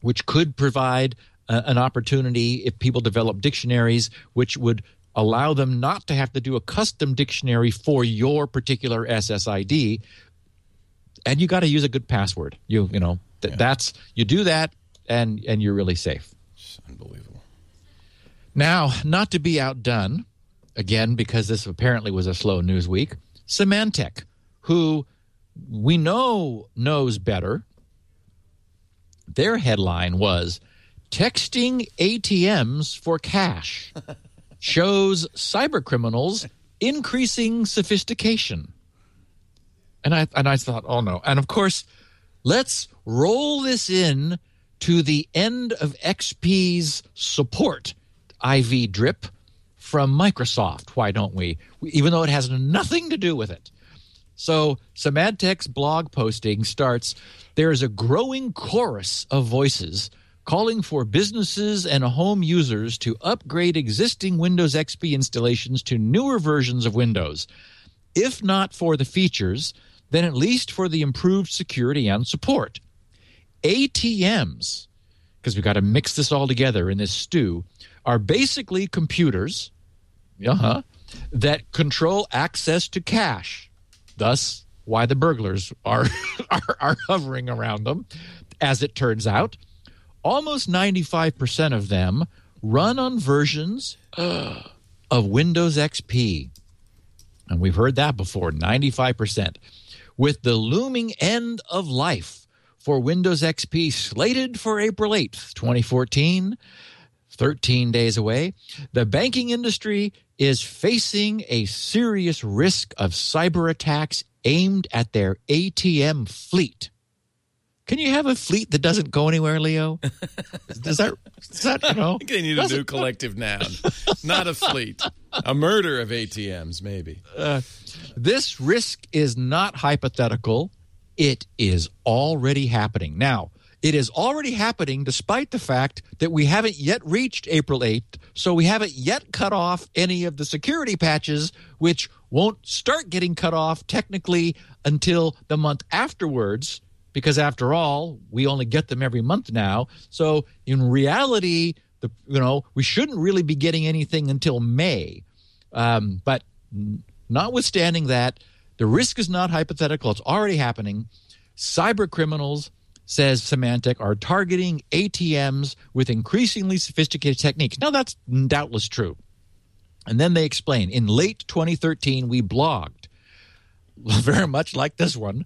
which could provide uh, an opportunity if people develop dictionaries which would allow them not to have to do a custom dictionary for your particular SSID. And you got to use a good password. You you know th- yeah. that's you do that and and you're really safe. It's unbelievable. Now, not to be outdone, again because this apparently was a slow news week. Symantec, who we know knows better. Their headline was texting ATMs for cash shows cyber criminals increasing sophistication. And I and I thought, oh no. And of course, let's roll this in to the end of XP's support IV drip from Microsoft. Why don't we? Even though it has nothing to do with it. So Symantec's blog posting starts there is a growing chorus of voices calling for businesses and home users to upgrade existing Windows XP installations to newer versions of Windows. If not for the features, then at least for the improved security and support. ATMs, because we've got to mix this all together in this stew, are basically computers uh-huh, that control access to cash. Thus, why the burglars are, are, are hovering around them. As it turns out, almost 95% of them run on versions of Windows XP. And we've heard that before 95%. With the looming end of life for Windows XP slated for April 8th, 2014, 13 days away, the banking industry is facing a serious risk of cyber attacks aimed at their ATM fleet. Can you have a fleet that doesn't go anywhere, Leo? Does that, does that you know? they need a new collective noun, not a fleet. A murder of ATMs, maybe. Uh, this risk is not hypothetical. It is already happening. Now, It is already happening despite the fact that we haven't yet reached April 8th. So we haven't yet cut off any of the security patches, which won't start getting cut off technically until the month afterwards, because after all, we only get them every month now. So in reality, the you know we shouldn't really be getting anything until May. Um, but notwithstanding that, the risk is not hypothetical; it's already happening. Cyber criminals says Symantec, are targeting ATMs with increasingly sophisticated techniques. Now, that's doubtless true. And then they explain in late 2013, we blogged, very much like this one,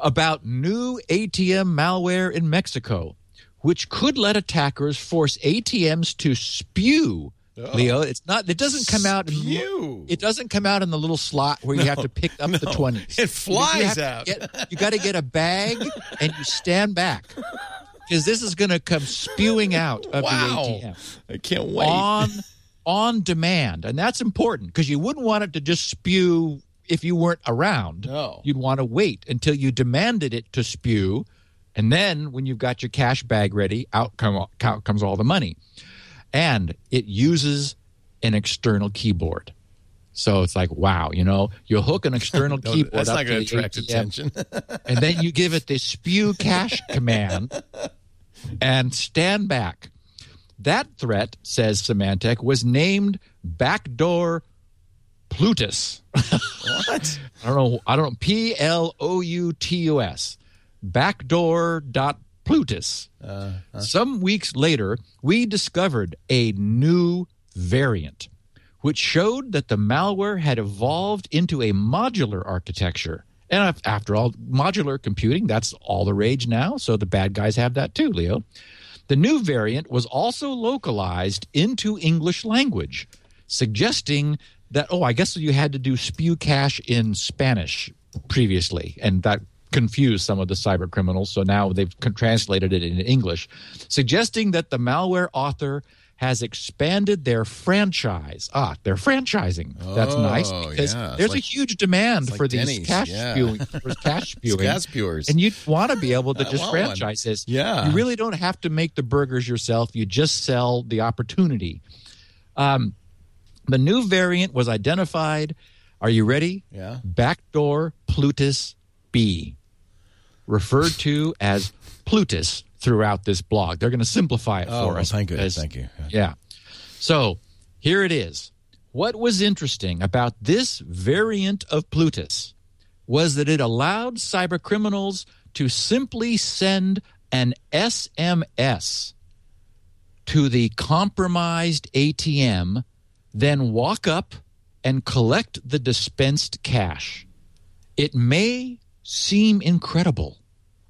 about new ATM malware in Mexico, which could let attackers force ATMs to spew Leo. It's not. It doesn't come out. In, Spew. it doesn't come out in the little slot where you have to pick up the twenties. It flies you out. get- you got to get a bag and you stand back because this is going to come spewing out of Wow. the ATM I can't wait. on on demand, and that's important because you wouldn't want it to just spew if you weren't around. No. you'd want to wait until you demanded it to spew, and then when you've got your cash bag ready, out, come, out comes all the money, and it uses an external keyboard. So it's like, wow, you know, you hook an external No, keyboard that's not going to to attract ATM, attention. and then you give it the spew cash command and stand back. That threat, says Symantec, was named backdoor Ploutus. what? I don't know. I don't know. P L O U T U S. Backdoor dot Ploutus. Uh, uh. Some weeks later, we discovered a new variant, which showed that the malware had evolved into a modular architecture. And after all, modular computing, that's all the rage now. So the bad guys have that too, Leo. The new variant was also localized into English language, suggesting that, oh, I guess you had to do spew cash in Spanish previously, and that confused some of the cyber criminals. So now they've translated it into English, suggesting that the malware author has expanded their franchise. Ah, they're franchising. That's Oh, nice because yeah. There's like- a huge demand like for these Denny's, cash yeah. spewing, for cash spewing. Gas spewers. And you want to be able to just want one. franchise this. Yeah. You really don't have to make the burgers yourself. You just sell the opportunity. Um, the new variant was identified. Are you ready? Yeah. Backdoor Ploutus B, referred to as Ploutus throughout this blog. They're going to simplify it Oh, for well, us. thank goodness. because- Thank you. yeah. So here it is. What was interesting about this variant of Ploutus was that it allowed cyber criminals to simply send an SMS to the compromised ATM, then walk up and collect the dispensed cash. It may seem incredible.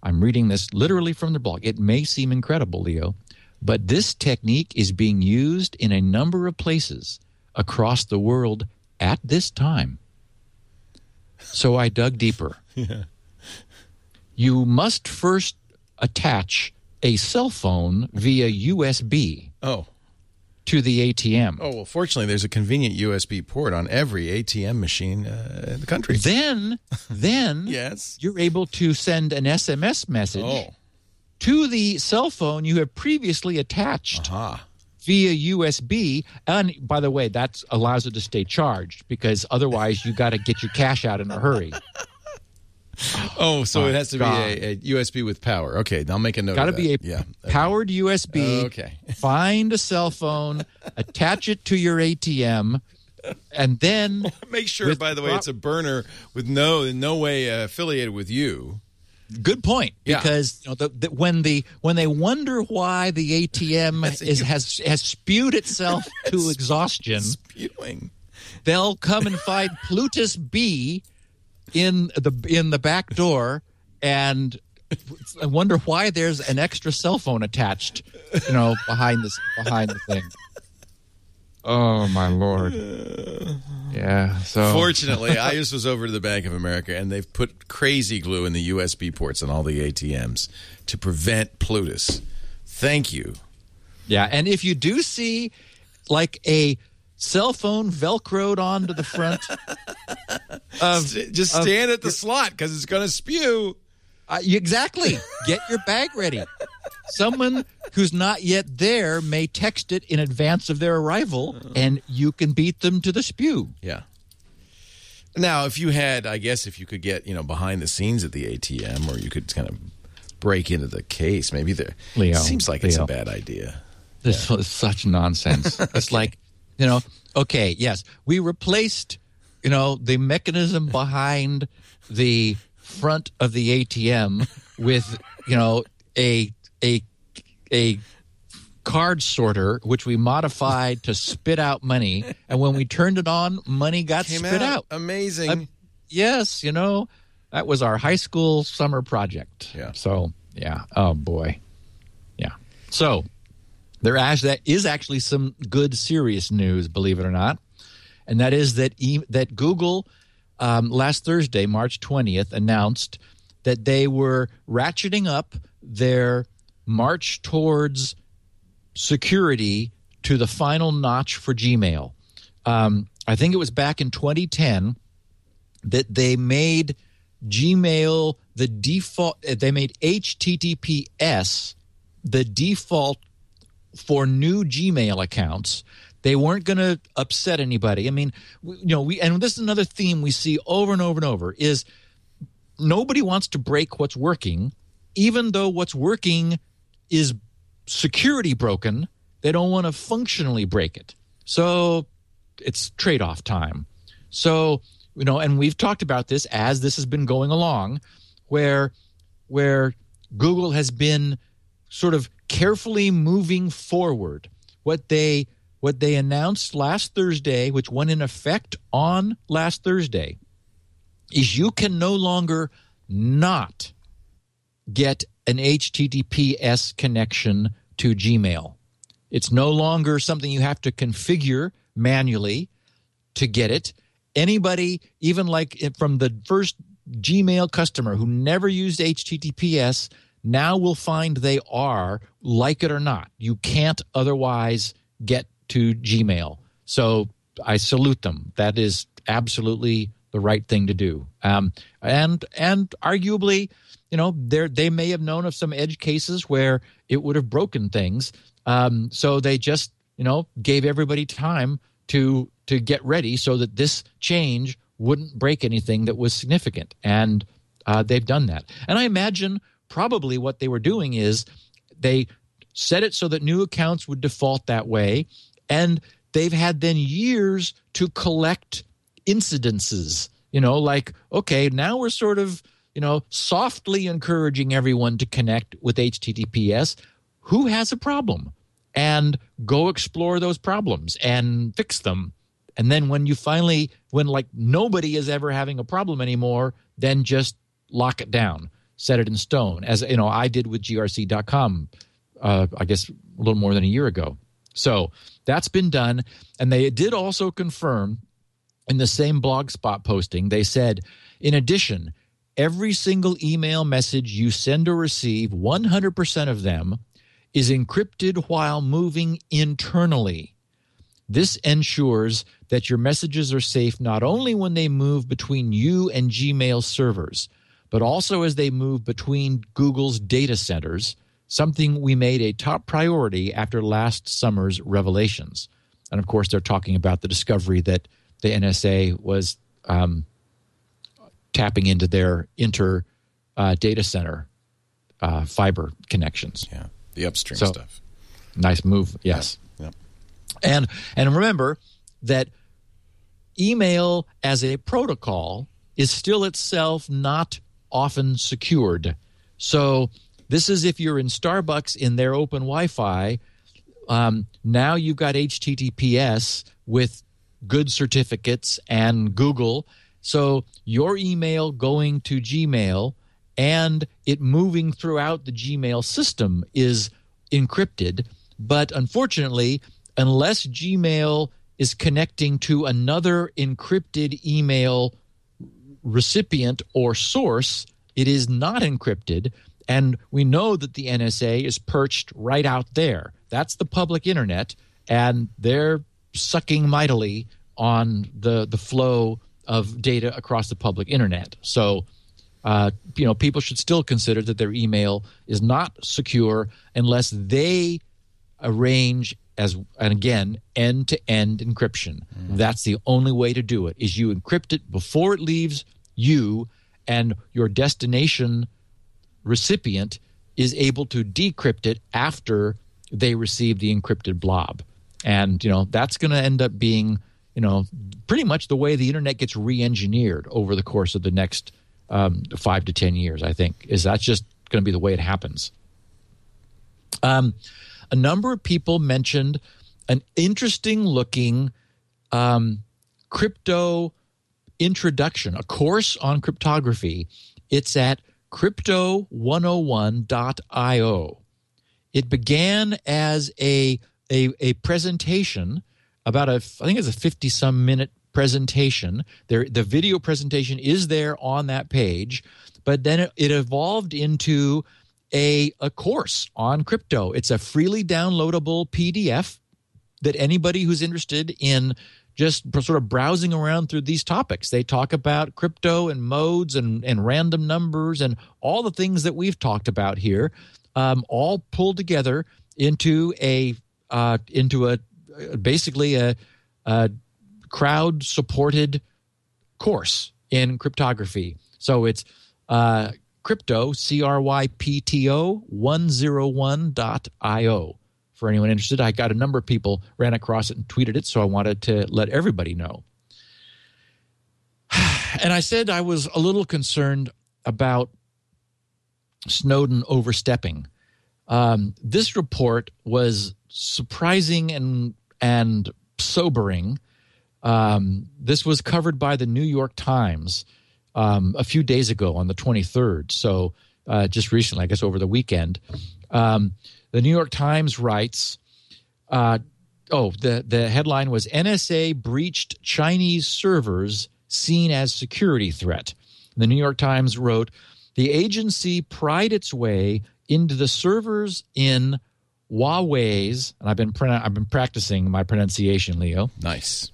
I'm reading this literally from the blog. It may seem incredible, Leo, but this technique is being used in a number of places across the world at this time. So I dug deeper. yeah. You must first attach a cell phone via USB Oh. To the ATM. Oh, well, fortunately, there's a convenient USB port on every ATM machine uh, in the country. Then, then Yes. you're able to send an SMS message Oh. to the cell phone you have previously attached Ah. via USB. And by the way, that allows it to stay charged because otherwise you got to get your cash out in a hurry. Oh, so My it has to God. be a, a USB with power. Okay, I'll make a note. Got to be a yeah. powered USB. Okay. Find a cell phone, attach it to your ATM, and then Make sure, by the way, prop- it's a burner with no in no way uh, affiliated with you. good point Yeah. because you know, the, the, when the when they wonder why the ATM is, has has spewed itself to exhaustion, Spewing. they'll come and find Ploutus B in the in the back door and I wonder why there's an extra cell phone attached, you know, behind this behind the thing. Oh my lord! Yeah. So Fortunately, I just was over to the Bank of America, and they've put crazy glue in the USB ports on all the ATMs to prevent Ploutus. Thank you. Yeah, and if you do see like a cell phone velcroed onto the front of St- Just of- stand at the slot because it's going to spew. uh, exactly, get your bag ready. someone who's not yet there may text it in advance of their arrival, and you can beat them to the spew. Yeah. Now, if you had, I guess, if you could get, you know, behind the scenes at the ATM, or you could kind of break into the case, maybe there. Leo, seems like it's a bad idea. This was such nonsense. It's like, you know, okay, yes, we replaced, you know, the mechanism behind the front of the ATM with, you know, a a a card sorter which we modified to spit out money and when we turned it on money got Came spit out. Amazing. I- yes, you know, that was our high school summer project. Yeah. So, yeah. Oh boy. Yeah. So, there is actually some good serious news, believe it or not, and that is that e- that Google um, last Thursday, March twentieth, announced that they were ratcheting up their march towards security to the final notch for Gmail. Um, I think it was back in 2010 that they made Gmail the default. They made HTTPS the default for new Gmail accounts. They weren't going to upset anybody. I mean, you know, we and this is another theme we see over and over and over is nobody wants to break what's working, even though what's working is security broken. They don't want to functionally break it. So it's trade off time. So, you know, and we've talked about this as this has been going along, where where Google has been sort of carefully moving forward. What they what they announced last Thursday, which went in effect on last Thursday, is you can no longer not get an HTTPS connection to Gmail. It's no longer something you have to configure manually to get it. Anybody, even like eh, from the first Gmail customer who never used HTTPS, now we'll find they are, like it or not. You can't otherwise get to Gmail. So I salute them. That is absolutely the right thing to do. Um, and and arguably, you know, there they may have known of some edge cases where it would have broken things. Um, so they just you know gave everybody time to to get ready so that this change wouldn't break anything that was significant. And uh, they've done that. And I imagine probably what they were doing is they set it so that new accounts would default that way and they've had then years to collect incidences you know like okay now we're sort of you know softly encouraging everyone to connect with https who has a problem? And go explore those problems and fix them. And then when you finally when like nobody is ever having a problem anymore then just lock it down set it in stone as you know i did with grc.com uh, i guess a little more than a year ago. So that's been done and they did also confirm in the same blog spot posting they said in addition every single email message you send or receive 100% of them is encrypted while moving internally. This ensures that your messages are safe not only when they move between you and Gmail servers, but also as they move between Google's data centers, something we made a top priority after last summer's revelations. And of course, they're talking about the discovery that the NSA was um, tapping into their inter uh, data center uh, fiber connections. Yeah. The upstream So- stuff. Nice move, yes. Yep. And and remember that email as a protocol is still itself not often secured. So this is if you're in Starbucks in their open Wi-Fi. Um, now you've got HTTPS with good certificates and Google. So your email going to Gmail and it moving throughout the Gmail system is encrypted. But unfortunately, unless Gmail is connecting to another encrypted email recipient or source, it is not encrypted. And we know that the NSA is perched right out there. That's the public internet, and they're sucking mightily on the, the flow of data across the public internet. So uh, you know, people should still consider that their email is not secure unless they arrange as and again end to end encryption. That's the only way to do it. Is you encrypt it before it leaves you, and your destination recipient is able to decrypt it after they receive the encrypted blob. And you know that's going to end up being you know pretty much the way the internet gets re-engineered over the course of the next um, five to ten years. I think is that's just going to be the way it happens. Um, a number of people mentioned an interesting looking um, crypto introduction, a course on cryptography. It's at crypto101.io. It began as a, a, a presentation about a, I think it's a 50 some minute presentation. There, the video presentation is there on that page, but then it, it evolved into a, a course on crypto. It's a freely downloadable PDF that anybody who's interested in just sort of browsing around through these topics. They talk about crypto and modes and, and random numbers and all the things that we've talked about here, um, all pulled together into a uh, into a basically a, a crowd supported course in cryptography. So it's uh, crypto c r y p t o 101.io for anyone interested. I got a number of people ran across it and tweeted it, so I wanted to let everybody know. And I said I was a little concerned about Snowden overstepping. Um, this report was surprising and and sobering. Um, this was covered by the New York Times um, a few days ago on the 23rd. So uh, just recently, I guess over the weekend. Um, the New York Times writes, uh, oh, the, the headline was NSA breached Chinese servers seen as security threat. The New York Times wrote, the agency pried its way into the servers in Huawei's, and I've been I've been practicing my pronunciation, Leo. Nice.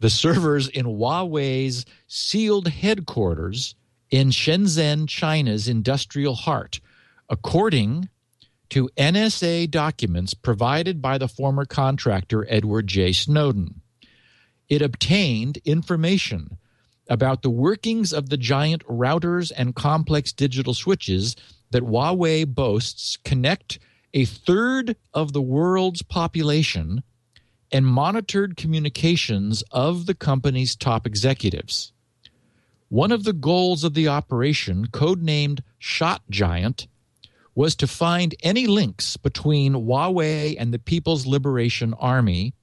The servers in Huawei's sealed headquarters in Shenzhen, China's industrial heart, according to NSA documents provided by the former contractor Edward J. Snowden. It obtained information about the workings of the giant routers and complex digital switches that Huawei boasts connect a third of the world's population and monitored communications of the company's top executives. One of the goals of the operation, codenamed Shot Giant, was to find any links between Huawei and the People's Liberation Army,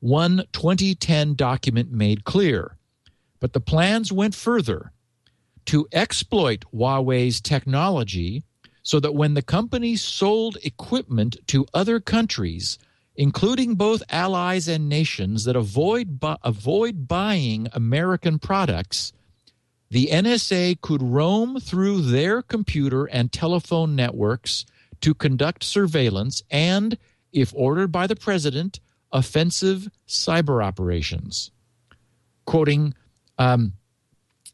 one 2010 document made clear. But the plans went further to exploit Huawei's technology so that when the company sold equipment to other countries, including both allies and nations that avoid bu- avoid buying American products, the NSA could roam through their computer and telephone networks to conduct surveillance and, if ordered by the president, offensive cyber operations. Quoting um,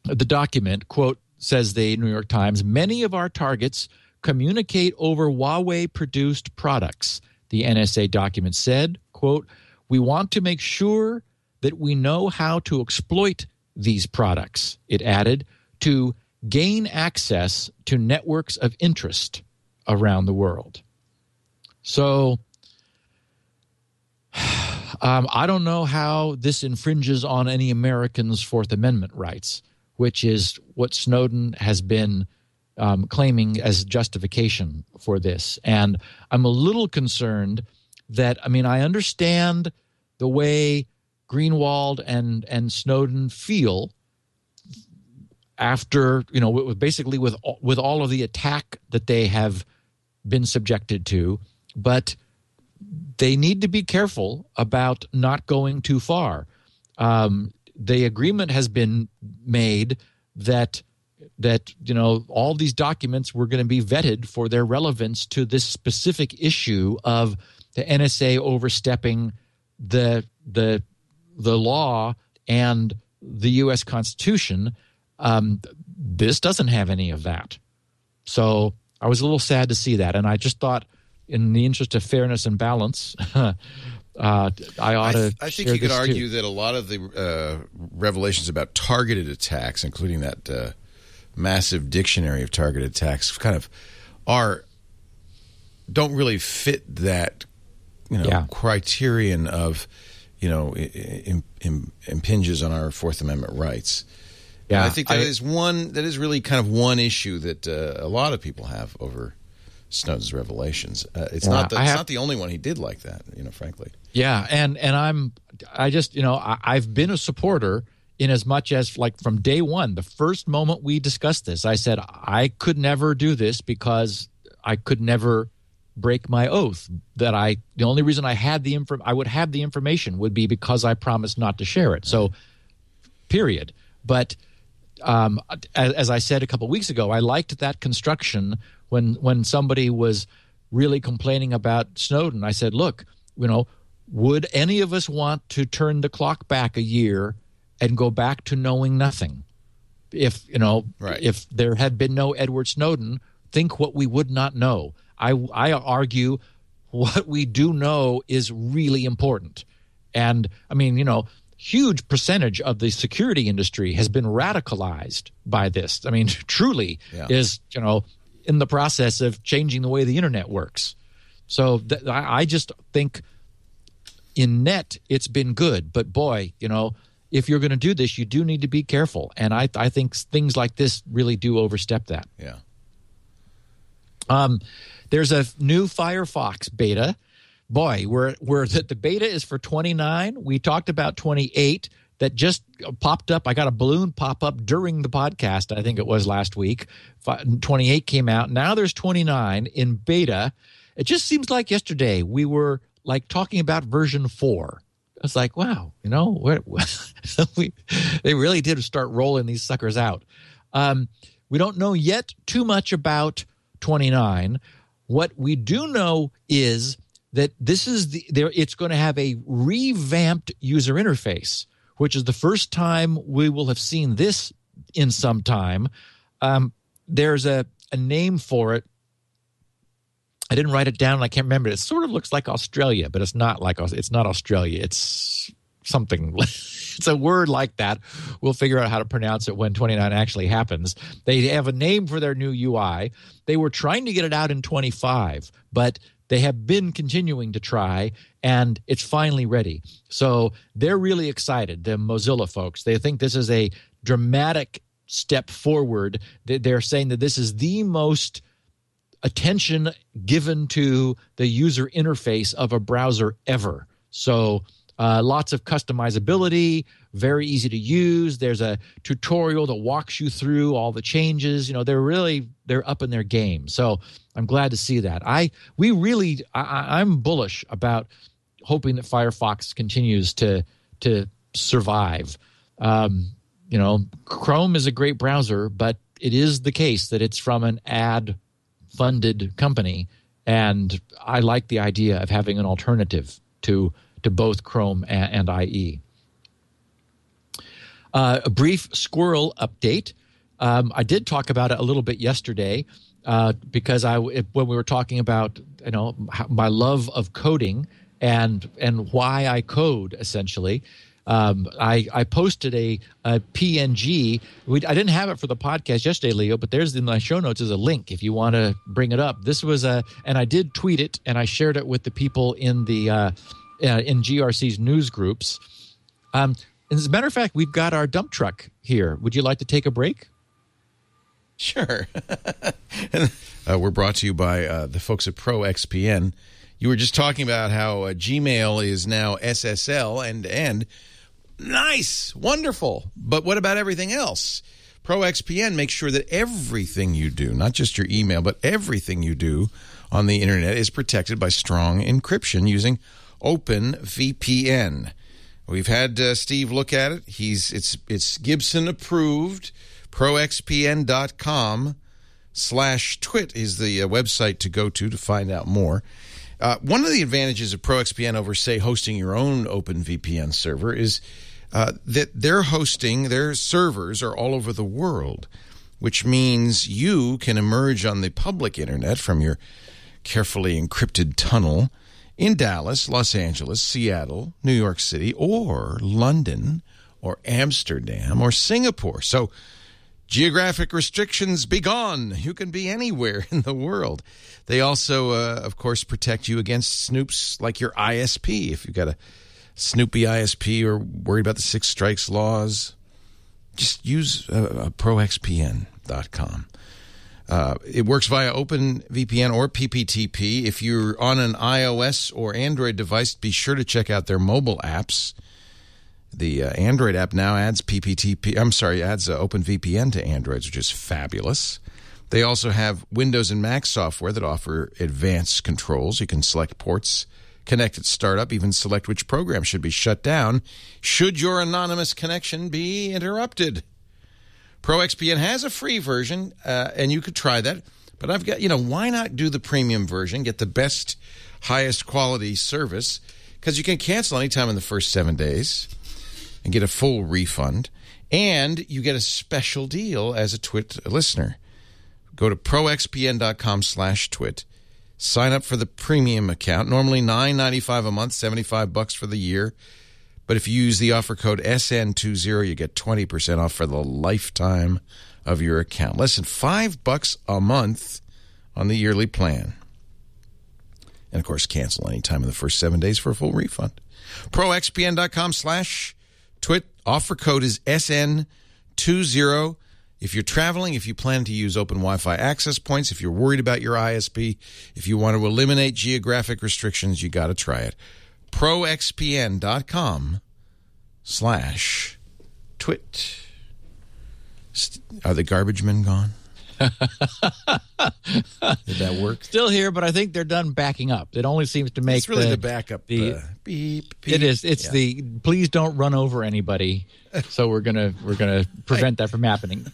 the document, quote, says the New York Times, many of our targets communicate over Huawei produced products. The NSA document said, quote, we want to make sure that we know how to exploit these products. It added, to gain access to networks of interest around the world. So, um, I don't know how this infringes on any Americans' Fourth Amendment rights, which is what Snowden has been um, claiming as justification for this. And I'm a little concerned that, I mean, I understand the way Greenwald and, and Snowden feel after, you know, basically with, with all of the attack that they have been subjected to, but they need to be careful about not going too far. Um, the agreement has been made that that you know all these documents were going to be vetted for their relevance to this specific issue of the NSA overstepping the the the law and the U.S. Constitution Um, this doesn't have any of that. So I was a little sad to see that, and I just thought, in the interest of fairness and balance, uh, I ought I, to. th- I think you could argue too. that a lot of the uh, revelations about targeted attacks, including that uh, massive dictionary of targeted attacks, kind of are don't really fit that you know Yeah. criterion of you know i- i- im- im- impinges on our Fourth Amendment rights. And Yeah, I think that I- is one that is really kind of one issue that uh, a lot of people have over Snowden's revelations. Uh, it's Yeah, not the, it's have- not the only one he did like that. You know, frankly. Yeah, and and I'm I just you know I, I've been a supporter in as much as like from day one, the first moment we discussed this, I said I could never do this because I could never break my oath that I the only reason I had the info I would have the information would be because I promised not to share it. So period. But um, as, as I said a couple weeks ago, I liked that construction when when somebody was really complaining about Snowden. I said, look, you know, would any of us want to turn the clock back a year and go back to knowing nothing? If you know, Right. if there had been no Edward Snowden, think what we would not know. I I argue what we do know is really important. And I mean, you know, huge percentage of the security industry has been radicalized by this. I mean, truly Yeah. is, you know, in the process of changing the way the internet works. So th- I, I just think in net it's been good, but boy, you know, if you're going to do this, you do need to be careful. And I, I think things like this really do overstep that. Yeah. Um, there's a new Firefox beta. Boy, we're, we're the, the beta is for 29. We talked about 28 that just popped up. I got a balloon pop up during the podcast, I think it was last week. 28 came out. Now there's 29 in beta. It just seems like yesterday we were like talking about version 4 was like, wow, you know, what we, they really did start rolling these suckers out. Um, we don't know yet too much about 29. What we do know is that this is the there, it's going to have a revamped user interface, which is the first time we will have seen this in some time. Um, there's a, a name for it I didn't write it down. I can't remember. It sort of looks like Australia, but it's not like it's not Australia. It's something. it's a word like that. We'll figure out how to pronounce it when 29 actually happens. They have a name for their new UI. They were trying to get it out in 25, but they have been continuing to try, and it's finally ready. So they're really excited. The Mozilla folks. They think this is a dramatic step forward. They're saying that this is the most attention given to the user interface of a browser ever. So uh, lots of customizability, very easy to use. There's a tutorial that walks you through all the changes. You know, they're really they're up in their game. So I'm glad to see that. I we really I, I'm bullish about hoping that Firefox continues to to survive. Um, you know, Chrome is a great browser, but it is the case that it's from an ad funded company and i like the idea of having an alternative to to both chrome and, and ie uh, a brief squirrel update. Um, i did talk about it a little bit yesterday uh, because i when we were talking about you know my love of coding and and why i code essentially um, I, I posted a, a PNG. We, I didn't have it for the podcast yesterday, Leo, but there's in my show notes is a link if you want to bring it up. This was a, and I did tweet it and I shared it with the people in the uh, uh, in GRC's news groups. Um, and as a matter of fact, we've got our dump truck here. Would you like to take a break? Sure. uh, we're brought to you by uh, the folks at ProXPN. You were just talking about how uh, Gmail is now SSL and end. Nice, wonderful. But what about everything else? ProXPN makes sure that everything you do, not just your email, but everything you do on the internet is protected by strong encryption using OpenVPN. We've had uh, Steve look at it. He's it's it's Gibson approved. ProXPN.com slash twit is the uh, website to go to to find out more. Uh, one of the advantages of ProXPN over, say, hosting your own OpenVPN server is uh, that they're hosting their servers are all over the world, which means you can emerge on the public internet from your carefully encrypted tunnel in Dallas, Los Angeles, Seattle, New York City, or London, or Amsterdam, or Singapore. So, geographic restrictions be gone. You can be anywhere in the world. They also, uh, of course, protect you against snoops like your ISP. If you've got a Snoopy ISP or worried about the six strikes laws, just use uh, proxpn.com. Uh, it works via OpenVPN or PPTP. If you're on an iOS or Android device, be sure to check out their mobile apps. The uh, Android app now adds PPTP. I'm sorry, adds uh, OpenVPN to Androids, which is fabulous. They also have Windows and Mac software that offer advanced controls. You can select ports, connect at startup, even select which program should be shut down should your anonymous connection be interrupted. ProXPN has a free version, uh, and you could try that. But I've got, you know, why not do the premium version, get the best, highest quality service? Because you can cancel anytime in the first seven days and get a full refund. And you get a special deal as a Twit listener. Go to proxpn.com slash twit. Sign up for the premium account. Normally nine ninety five a month, seventy five bucks for the year. But if you use the offer code SN20, you get 20% off for the lifetime of your account. Less than five bucks a month on the yearly plan. And of course, cancel anytime in the first seven days for a full refund. ProXPN.com slash twit. Offer code is SN20. If you're traveling, if you plan to use open Wi Fi access points, if you're worried about your ISP, if you want to eliminate geographic restrictions, you got to try it proxpn.com slash twit. Are the garbage men gone? Did that work? Still here, but I think they're done backing up. It only seems to make It's really the, the, backup. the- uh, beep, beep. It is. It's Yeah. the please don't run over anybody. So we're gonna we're gonna prevent that from happening.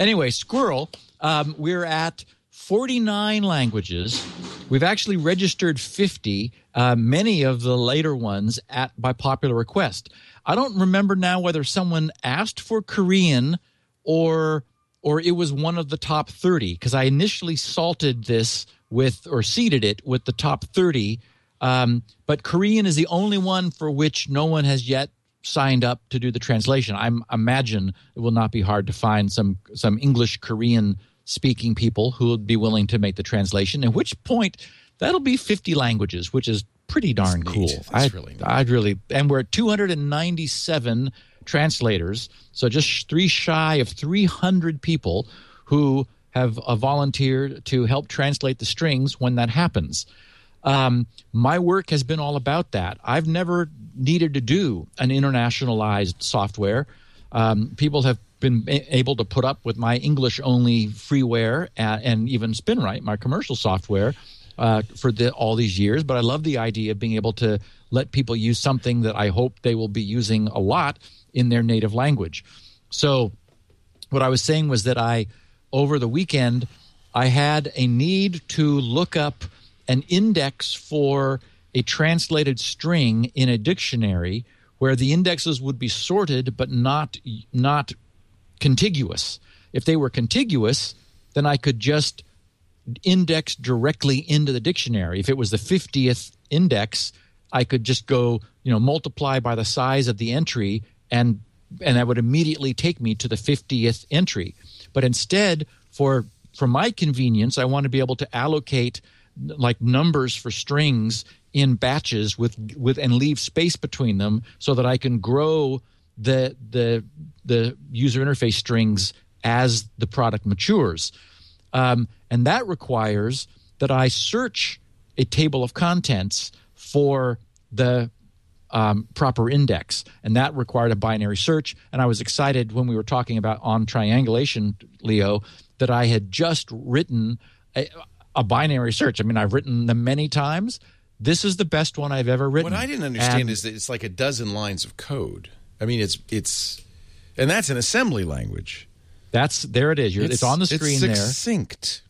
Anyway, squirrel. Um, we're at 49 languages. We've actually registered 50. Uh, many of the later ones at by popular request. I don't remember now whether someone asked for Korean or or it was one of the top 30 because I initially salted this with or seeded it with the top 30 um, but Korean is the only one for which no one has yet signed up to do the translation. I imagine it will not be hard to find some some English Korean speaking people who would be willing to make the translation. At which point, that'll be 50 languages, which is pretty darn That's cool. I'd, really. I'd really, and we're at 297 translators, so just three shy of 300 people who have uh, volunteered to help translate the strings when that happens. Um, my work has been all about that. I've never needed to do an internationalized software. Um, people have been able to put up with my English only freeware and, and even SpinRite, my commercial software, uh, for the, all these years. But I love the idea of being able to let people use something that I hope they will be using a lot in their native language. So, what I was saying was that I, over the weekend, I had a need to look up an index for a translated string in a dictionary where the indexes would be sorted but not not contiguous. If they were contiguous, then I could just index directly into the dictionary. If it was the 50th index, I could just go, you know, multiply by the size of the entry and and that would immediately take me to the 50th entry. But instead, for for my convenience, I want to be able to allocate like numbers for strings in batches with with and leave space between them so that I can grow the the the user interface strings as the product matures. Um, and that requires that I search a table of contents for the um, proper index. And that required a binary search. And I was excited when we were talking about on triangulation, Leo, that I had just written a, a binary search. I mean, I've written them many times. This is the best one I've ever written. What I didn't understand And- is that it's like a dozen lines of code. I mean, it's it's, and that's an assembly language. That's there it is. You're, it's, on the screen it's there. succinct.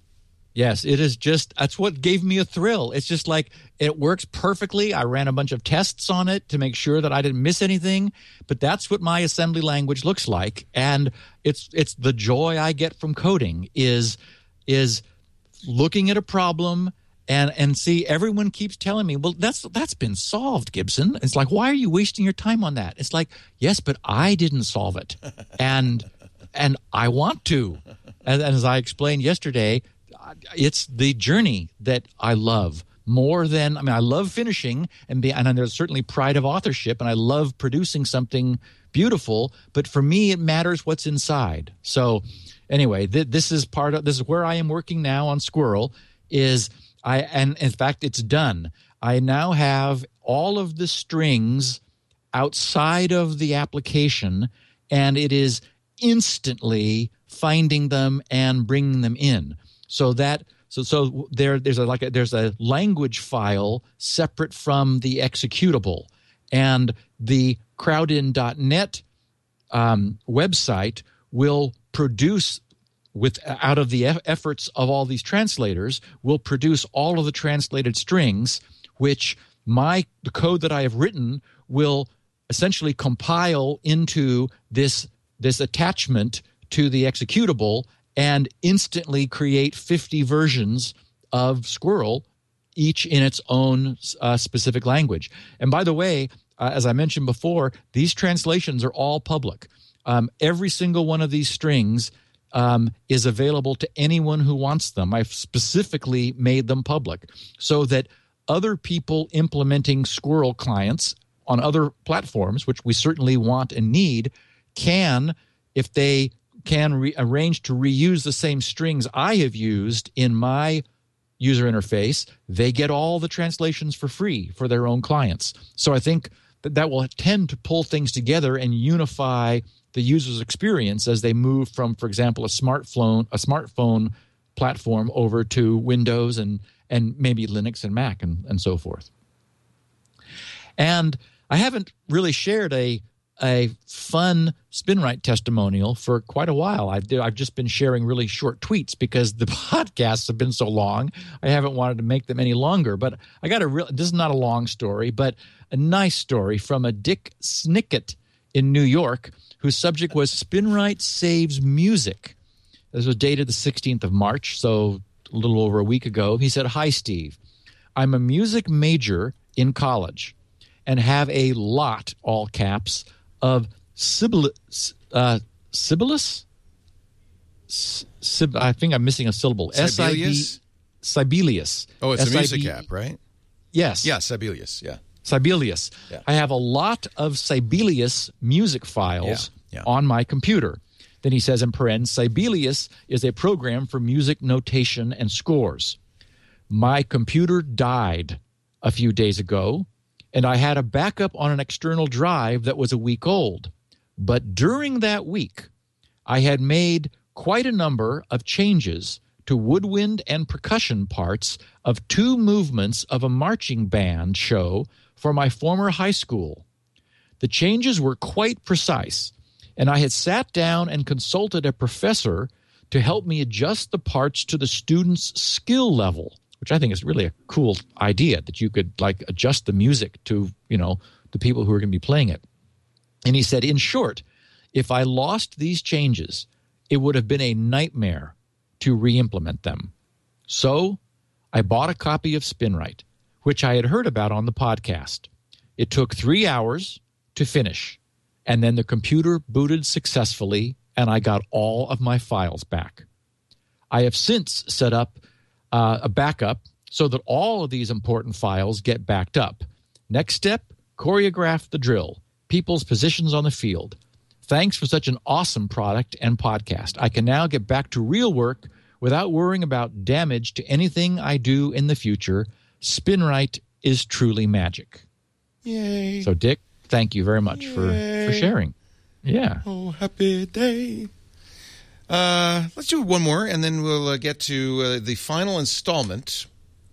Yes, it is just that's what gave me a thrill. It's just like it works perfectly. I ran a bunch of tests on it to make sure that I didn't miss anything, but that's what my assembly language looks like and it's it's the joy I get from coding is is looking at a problem and and see everyone keeps telling me, "Well, that's that's been solved, Gibson." It's like, "Why are you wasting your time on that?" It's like, "Yes, but I didn't solve it." And and I want to. And, and as I explained yesterday, it's the journey that I love more than I mean I love finishing and be and there's certainly pride of authorship and I love producing something beautiful but for me it matters what's inside. So anyway th- this is part of this is where I am working now on Squirrel is I and in fact it's done. I now have all of the strings outside of the application and it is instantly finding them and bringing them in so that so so there there's a like a, there's a language file separate from the executable, and the crowdin.net um, website will produce with out of the efforts of all these translators will produce all of the translated strings which my the code that i have written will essentially compile into this this attachment to the executable and instantly create 50 versions of Squirrel, each in its own uh, specific language. And by the way, uh, as I mentioned before, these translations are all public. Um, every single one of these strings um, is available to anyone who wants them. I've specifically made them public so that other people implementing Squirrel clients on other platforms, which we certainly want and need, can, if they can re- arrange to reuse the same strings I have used in my user interface, they get all the translations for free for their own clients. So I think that that will tend to pull things together and unify the user's experience as they move from, for example, a smartphone a smartphone platform over to Windows and and maybe Linux and Mac and, and so forth. And I haven't really shared a a fun SpinRite testimonial for quite a while. I've, I've just been sharing really short tweets because the podcasts have been so long. I haven't wanted to make them any longer. But I got a real, this is not a long story, but a nice story from a Dick Snicket in New York whose subject was SpinRite Saves Music. This was dated the 16th of March, so a little over a week ago. He said, Hi, Steve. I'm a music major in college and have a lot, all caps, of Sibylus. Uh, Sibylus? Sib, I think I'm missing a syllable. Sibelius? Sibelius. Oh, it's a music app, right? Yes. Yeah, Sibelius. Yeah. Sibelius. Yeah. I have a lot of Sibelius music files Yeah, yeah. on my computer. Then he says in parens, Sibelius is a program for music notation and scores. My computer died a few days ago, and I had a backup on an external drive that was a week old. But during that week, I had made quite a number of changes to woodwind and percussion parts of two movements of a marching band show for my former high school. The changes were quite precise, and I had sat down and consulted a professor to help me adjust the parts to the students' skill level, which I think is really a cool idea that you could like adjust the music to, you know, the people who are going to be playing it. And he said, in short, if I lost these changes, it would have been a nightmare to re implement them. So I bought a copy of SpinRite, which I had heard about on the podcast. It took three hours to finish, and then the computer booted successfully, and I got all of my files back. I have since set up uh, a backup so that all of these important files get backed up. Next step choreograph the drill, people's positions on the field. Thanks for such an awesome product and podcast. I can now get back to real work without worrying about damage to anything I do in the future. SpinRite is truly magic. Yay. So, Dick, thank you very much for, for sharing. Yeah. Oh, happy day. Uh, let's do one more, and then we'll uh, get to uh, the final installment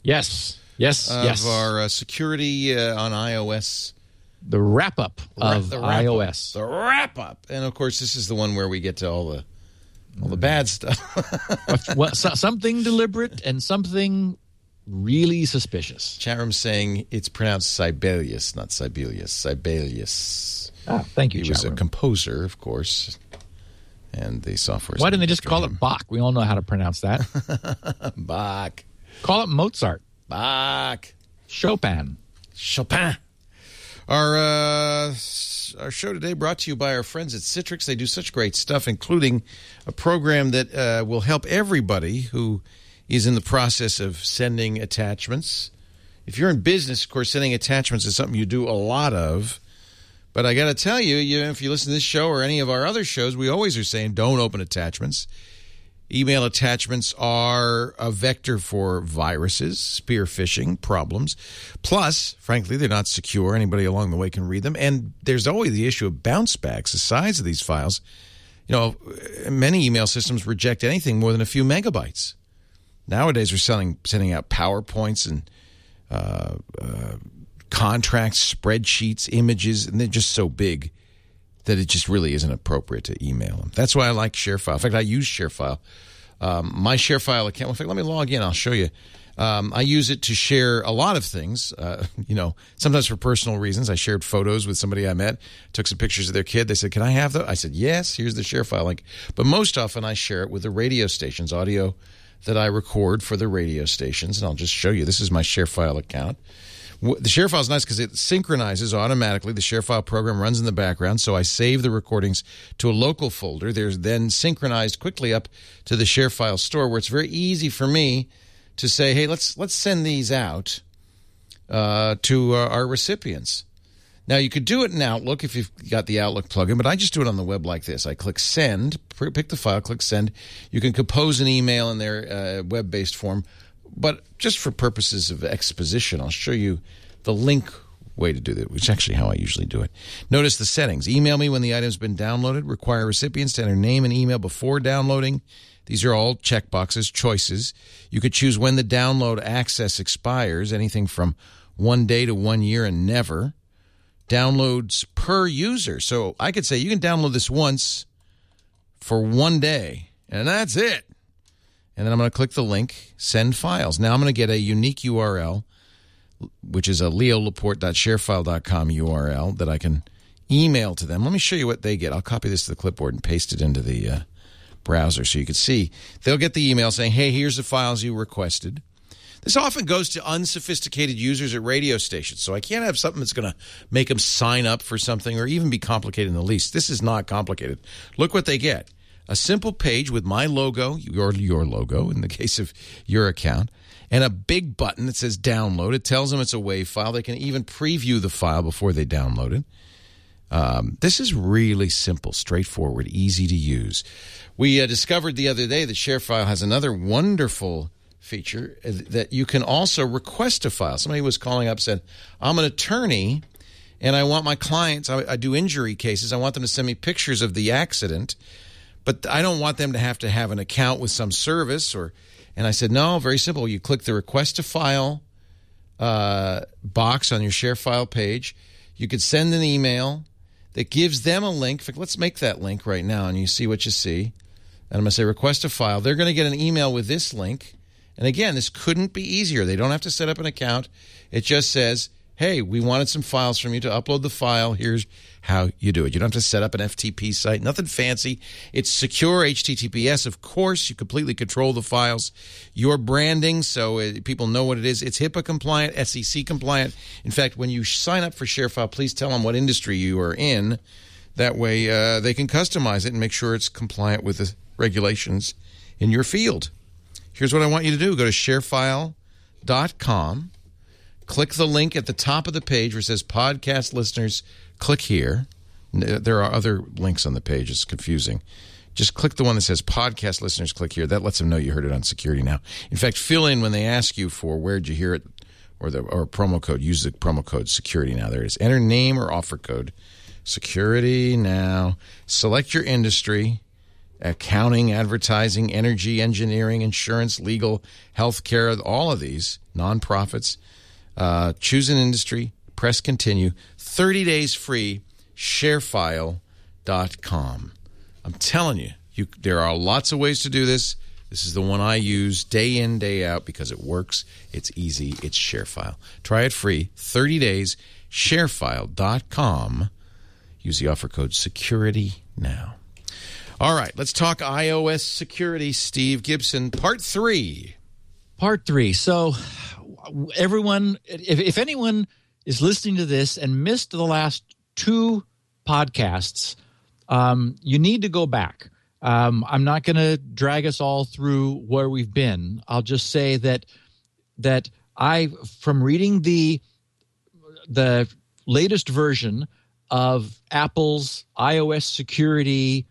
Yes. Yes. of yes. our uh, security uh, on iOS. the wrap up of the wrap-up. iOS. The wrap up. And of course, this is the one where we get to all the All the bad stuff. well, so, something deliberate and something really suspicious. Chat room saying it's pronounced Sibelius, not Sibelius. Sibelius. Ah, thank you, He was chat a composer, of course, and the software. Why didn't they just call it Bach? We all know how to pronounce that. Bach? call it Mozart, Bach. Chopin. Chopin. Our uh, our show today brought to you by our friends at Citrix. They do such great stuff, including a program that uh, will help everybody who is in the process of sending attachments. If you're in business, of course, sending attachments is something you do a lot of. But I got to tell you, you, if you listen to this show or any of our other shows, we always are saying don't open attachments. Email attachments are a vector for viruses, spear phishing problems. Plus, frankly, they're not secure. Anybody along the way can read them. And there's always the issue of bounce backs, the size of these files. You know, many email systems reject anything more than a few megabytes. Nowadays, we're selling, sending out PowerPoints and uh, uh, contracts, spreadsheets, images, and they're just so big that it just really isn't appropriate to email them. That's why I like ShareFile. In fact, I use ShareFile. Um, my ShareFile account. In fact, let me log in. I'll show you. Um, I use it to share a lot of things. Uh, you know, sometimes for personal reasons. I shared photos with somebody I met. Took some pictures of their kid. They said, "Can I have that?" I said, "Yes." Here's the ShareFile link. But most often, I share it with the radio stations, audio that I record for the radio stations, and I'll just show you. This is my ShareFile account. W- share file is nice because it synchronizes automatically. The share file program runs in the background, so I save the recordings to a local folder. They're then synchronized quickly up to the share file store, where it's very easy for me to say, "Hey, let's let's send these out uh, to uh, our recipients." Now you could do it in Outlook if you've got the Outlook plugin, but I just do it on the web like this. I click send, pick the file, click send. You can compose an email in their uh, web-based form, but just for purposes of exposition, I'll show you the link way to do that, which is actually how I usually do it. Notice the settings. Email me when the item's been downloaded. Require recipients to enter name and email before downloading. These are all checkboxes, choices. You could choose when the download access expires, anything from one day to one year and never downloads per user. So I could say you can download this once for one day, and that's it. And then I'm going to click the link, send files. Now I'm going to get a unique URL, which is a leolaporte.sharefile.com URL that I can email to them. Let me show you what they get. I'll copy this to the clipboard and paste it into the uh, browser so you can see. They'll get the email saying, hey, here's the files you requested. This often goes to unsophisticated users at radio stations, so I can't have something that's going to make them sign up for something or even be complicated in the least. This is not complicated. Look what they get a simple page with my logo, your, your logo in the case of your account, and a big button that says download. It tells them it's a WAV file. They can even preview the file before they download it. Um, this is really simple, straightforward, easy to use. We uh, discovered the other day that ShareFile has another wonderful feature uh, that you can also request a file. Somebody was calling up said, "I'm an attorney, and I want my clients. I, I do injury cases. I want them to send me pictures of the accident, but I don't want them to have to have an account with some service." Or, and I said, "No, very simple. You click the request a file uh, box on your share file page. You could send an email." that gives them a link. Let's make that link right now and you see what you see. And I'm going to say request a file. They're going to get an email with this link. And again, this couldn't be easier. They don't have to set up an account. It just says, hey, we wanted some files from you to upload the file. Here's how you do it. You don't have to set up an FTP site, nothing fancy. It's secure HTTPS, of course. You completely control the files. Your branding, so uh, people know what it is. It's HIPAA compliant, SEC compliant. In fact, when you sign up for ShareFile, please tell them what industry you are in. That way, uh, they can customize it and make sure it's compliant with the regulations in your field. Here's what I want you to do go to sharefile.com, click the link at the top of the page where it says podcast listeners, click here. There are other links on the page, it's confusing. Just click the one that says podcast listeners, click here. That lets them know you heard it on Security Now. In fact, fill in when they ask you for where'd you hear it or the or promo code, use the promo code Security Now. There it is. Enter name or offer code. Security Now. Select your industry accounting, advertising, energy, engineering, insurance, legal, healthcare, all of these nonprofits. Uh, choose an industry, press continue. 30 days free, sharefile.com. I'm telling you, You, there are lots of ways to do this. This is the one I use day in, day out because it works. It's easy. It's ShareFile. Try it free, 30 days. ShareFile.com. Use the offer code security now. All right, let's talk iOS security. Steve Gibson, part three. Part three. So, everyone, if, if anyone is listening to this and missed the last two podcasts, um, you need to go back. Um, I'm not going to drag us all through where we've been. I'll just say that that I, from reading the the latest version of Apple's iOS security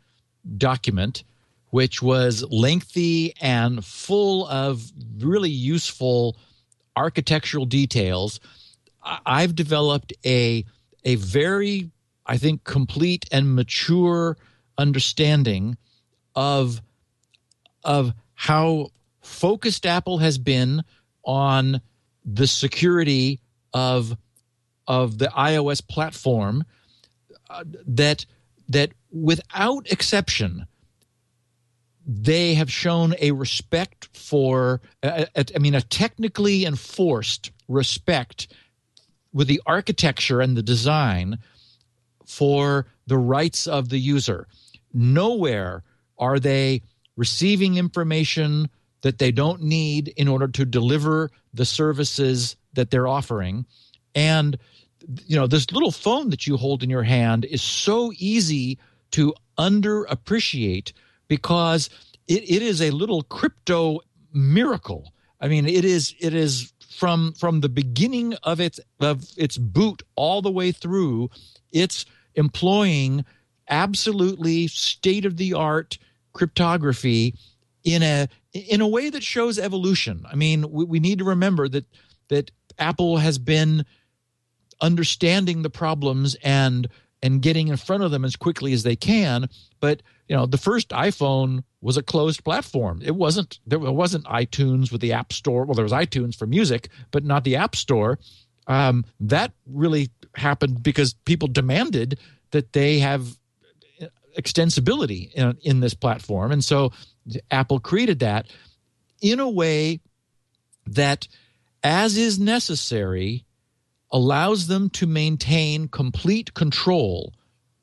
document, which was lengthy and full of really useful architectural details, I've developed a a very, I think, complete and mature understanding of of how focused Apple has been on the security of of the iOS platform uh, that that without exception they have shown a respect for I mean a technically enforced respect with the architecture and the design for the rights of the user nowhere are they receiving information that they don't need in order to deliver the services that they're offering? And you know, this little phone that you hold in your hand is so easy to underappreciate because it, it is a little crypto miracle. I mean, it is it is from from the beginning of its of its boot all the way through, it's employing absolutely state of the art cryptography in a in a way that shows evolution. I mean, we, we need to remember that that Apple has been understanding the problems and and getting in front of them as quickly as they can. But you know, the first iPhone was a closed platform. It wasn't there wasn't iTunes with the App Store. Well, there was iTunes for music, but not the App Store. Um, that really happened because people demanded that they have extensibility in, in this platform. And so Apple created that in a way that, as is necessary, allows them to maintain complete control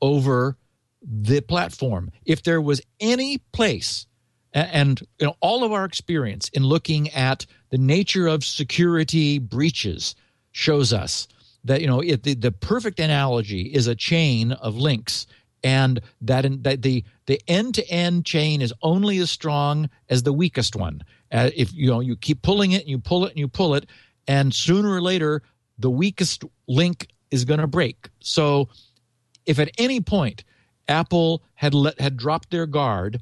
over the platform. If there was any place, and you know, all of our experience in looking at the nature of security breaches shows us that you know it, the, the perfect analogy is a chain of links and that, in, that the the end to end chain is only as strong as the weakest one. Uh, if you know you keep pulling it and you pull it and you pull it, and sooner or later the weakest link is going to break. So, if at any point Apple had let had dropped their guard,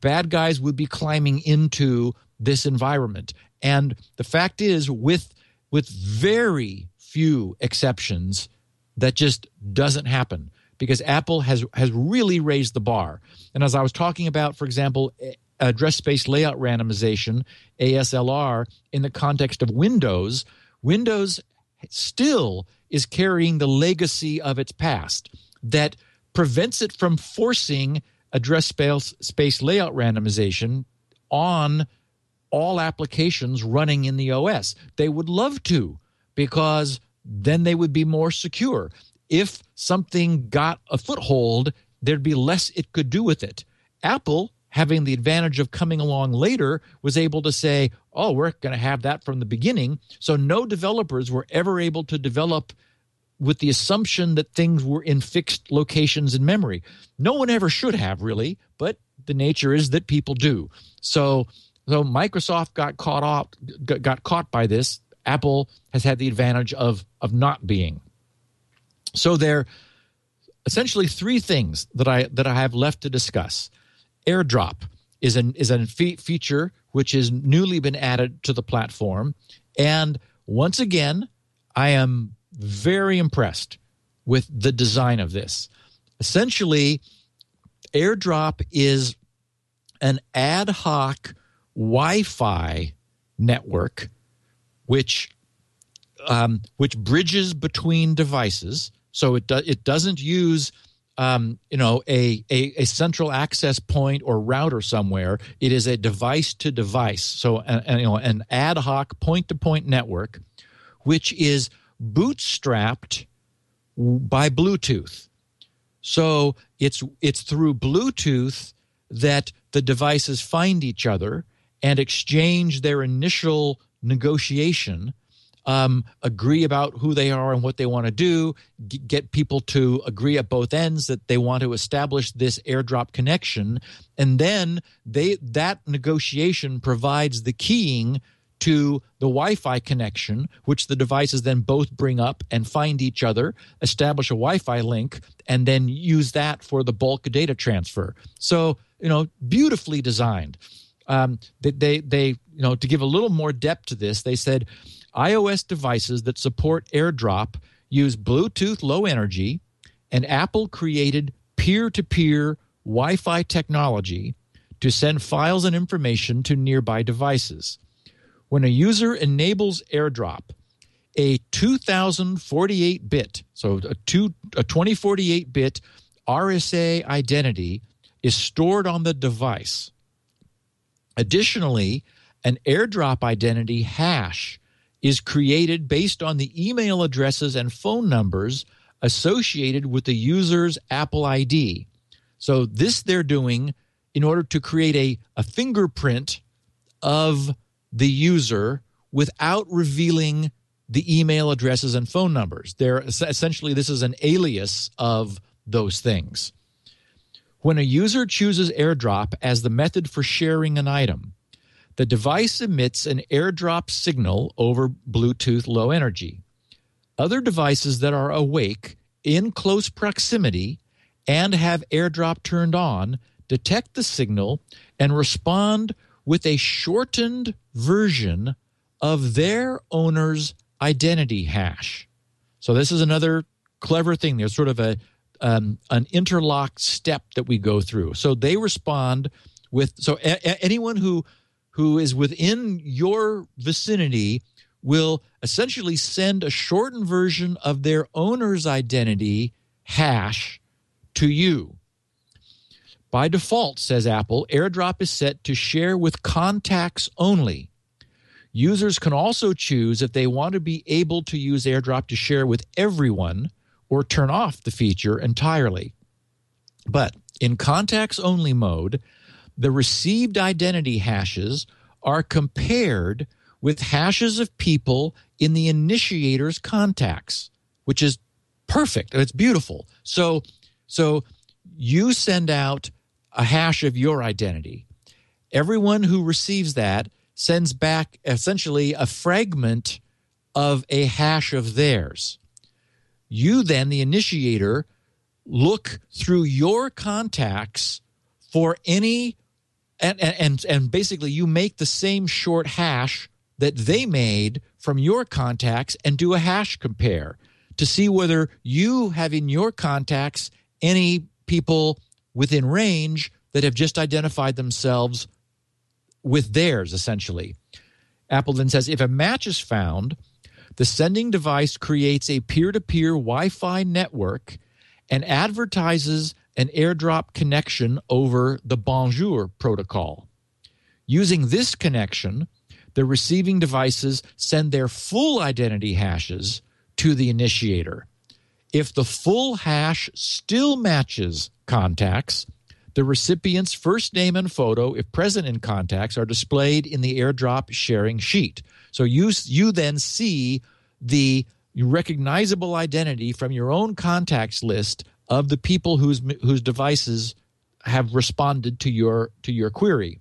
bad guys would be climbing into this environment. And the fact is, with with very few exceptions, that just doesn't happen because Apple has has really raised the bar. And as I was talking about, for example, address space layout randomization ASLR in the context of Windows, Windows still is carrying the legacy of its past that prevents it from forcing address space, space layout randomization on all applications running in the OS. They would love to because then they would be more secure if something got a foothold, there'd be less it could do with it. Apple, having the advantage of coming along later, was able to say, oh, we're going to have that from the beginning. So no developers were ever able to develop with the assumption that things were in fixed locations in memory. No one ever should have, really, but the nature is that people do. So, so Microsoft got caught off, got caught by this. Apple has had the advantage of of not being. So there essentially three things that I that I have left to discuss. AirDrop is an is a fe- feature which has newly been added to the platform, and once again, I am very impressed with the design of this. Essentially, AirDrop is an ad hoc Wi-Fi network which um, which bridges between devices so it do, it doesn't use um, you know a, a a central access point or router somewhere. It is a device to device, so you know an ad hoc point to point network, which is bootstrapped by Bluetooth. So it's it's through Bluetooth that the devices find each other and exchange their initial negotiation um, agree about who they are and what they want to do, g- get people to agree at both ends that they want to establish this airdrop connection, and then they that negotiation provides the keying to the Wi-Fi connection, which the devices then both bring up and find each other, establish a Wi-Fi link, and then use that for the bulk data transfer. So you know, beautifully designed. Um, they, they, they, you know, to give a little more depth to this, they said iOS devices that support AirDrop use Bluetooth Low Energy, and Apple created peer to peer Wi Fi technology to send files and information to nearby devices. When a user enables AirDrop, a 2048 bit, so a, two, a 2048 bit RSA identity is stored on the device. Additionally, an AirDrop identity hash is created based on the email addresses and phone numbers associated with the user's Apple ID. So, this they're doing in order to create a, a fingerprint of the user without revealing the email addresses and phone numbers. They're essentially, this is an alias of those things. When a user chooses AirDrop as the method for sharing an item, the device emits an airdrop signal over Bluetooth low energy. Other devices that are awake in close proximity and have airdrop turned on detect the signal and respond with a shortened version of their owner's identity hash. So, this is another clever thing. There's sort of a um, an interlocked step that we go through. So they respond with so a- a- anyone who who is within your vicinity will essentially send a shortened version of their owner's identity hash to you. By default, says Apple, AirDrop is set to share with contacts only. Users can also choose if they want to be able to use AirDrop to share with everyone or turn off the feature entirely. But in contacts only mode, the received identity hashes are compared with hashes of people in the initiator's contacts, which is perfect. It's beautiful. So, so you send out a hash of your identity. Everyone who receives that sends back essentially a fragment of a hash of theirs. You then, the initiator, look through your contacts for any and, and and basically you make the same short hash that they made from your contacts and do a hash compare to see whether you have in your contacts any people within range that have just identified themselves with theirs essentially apple then says if a match is found the sending device creates a peer-to-peer wi-fi network and advertises an airdrop connection over the Bonjour protocol. Using this connection, the receiving devices send their full identity hashes to the initiator. If the full hash still matches contacts, the recipient's first name and photo, if present in contacts, are displayed in the airdrop sharing sheet. So you, you then see the recognizable identity from your own contacts list of the people whose whose devices have responded to your to your query.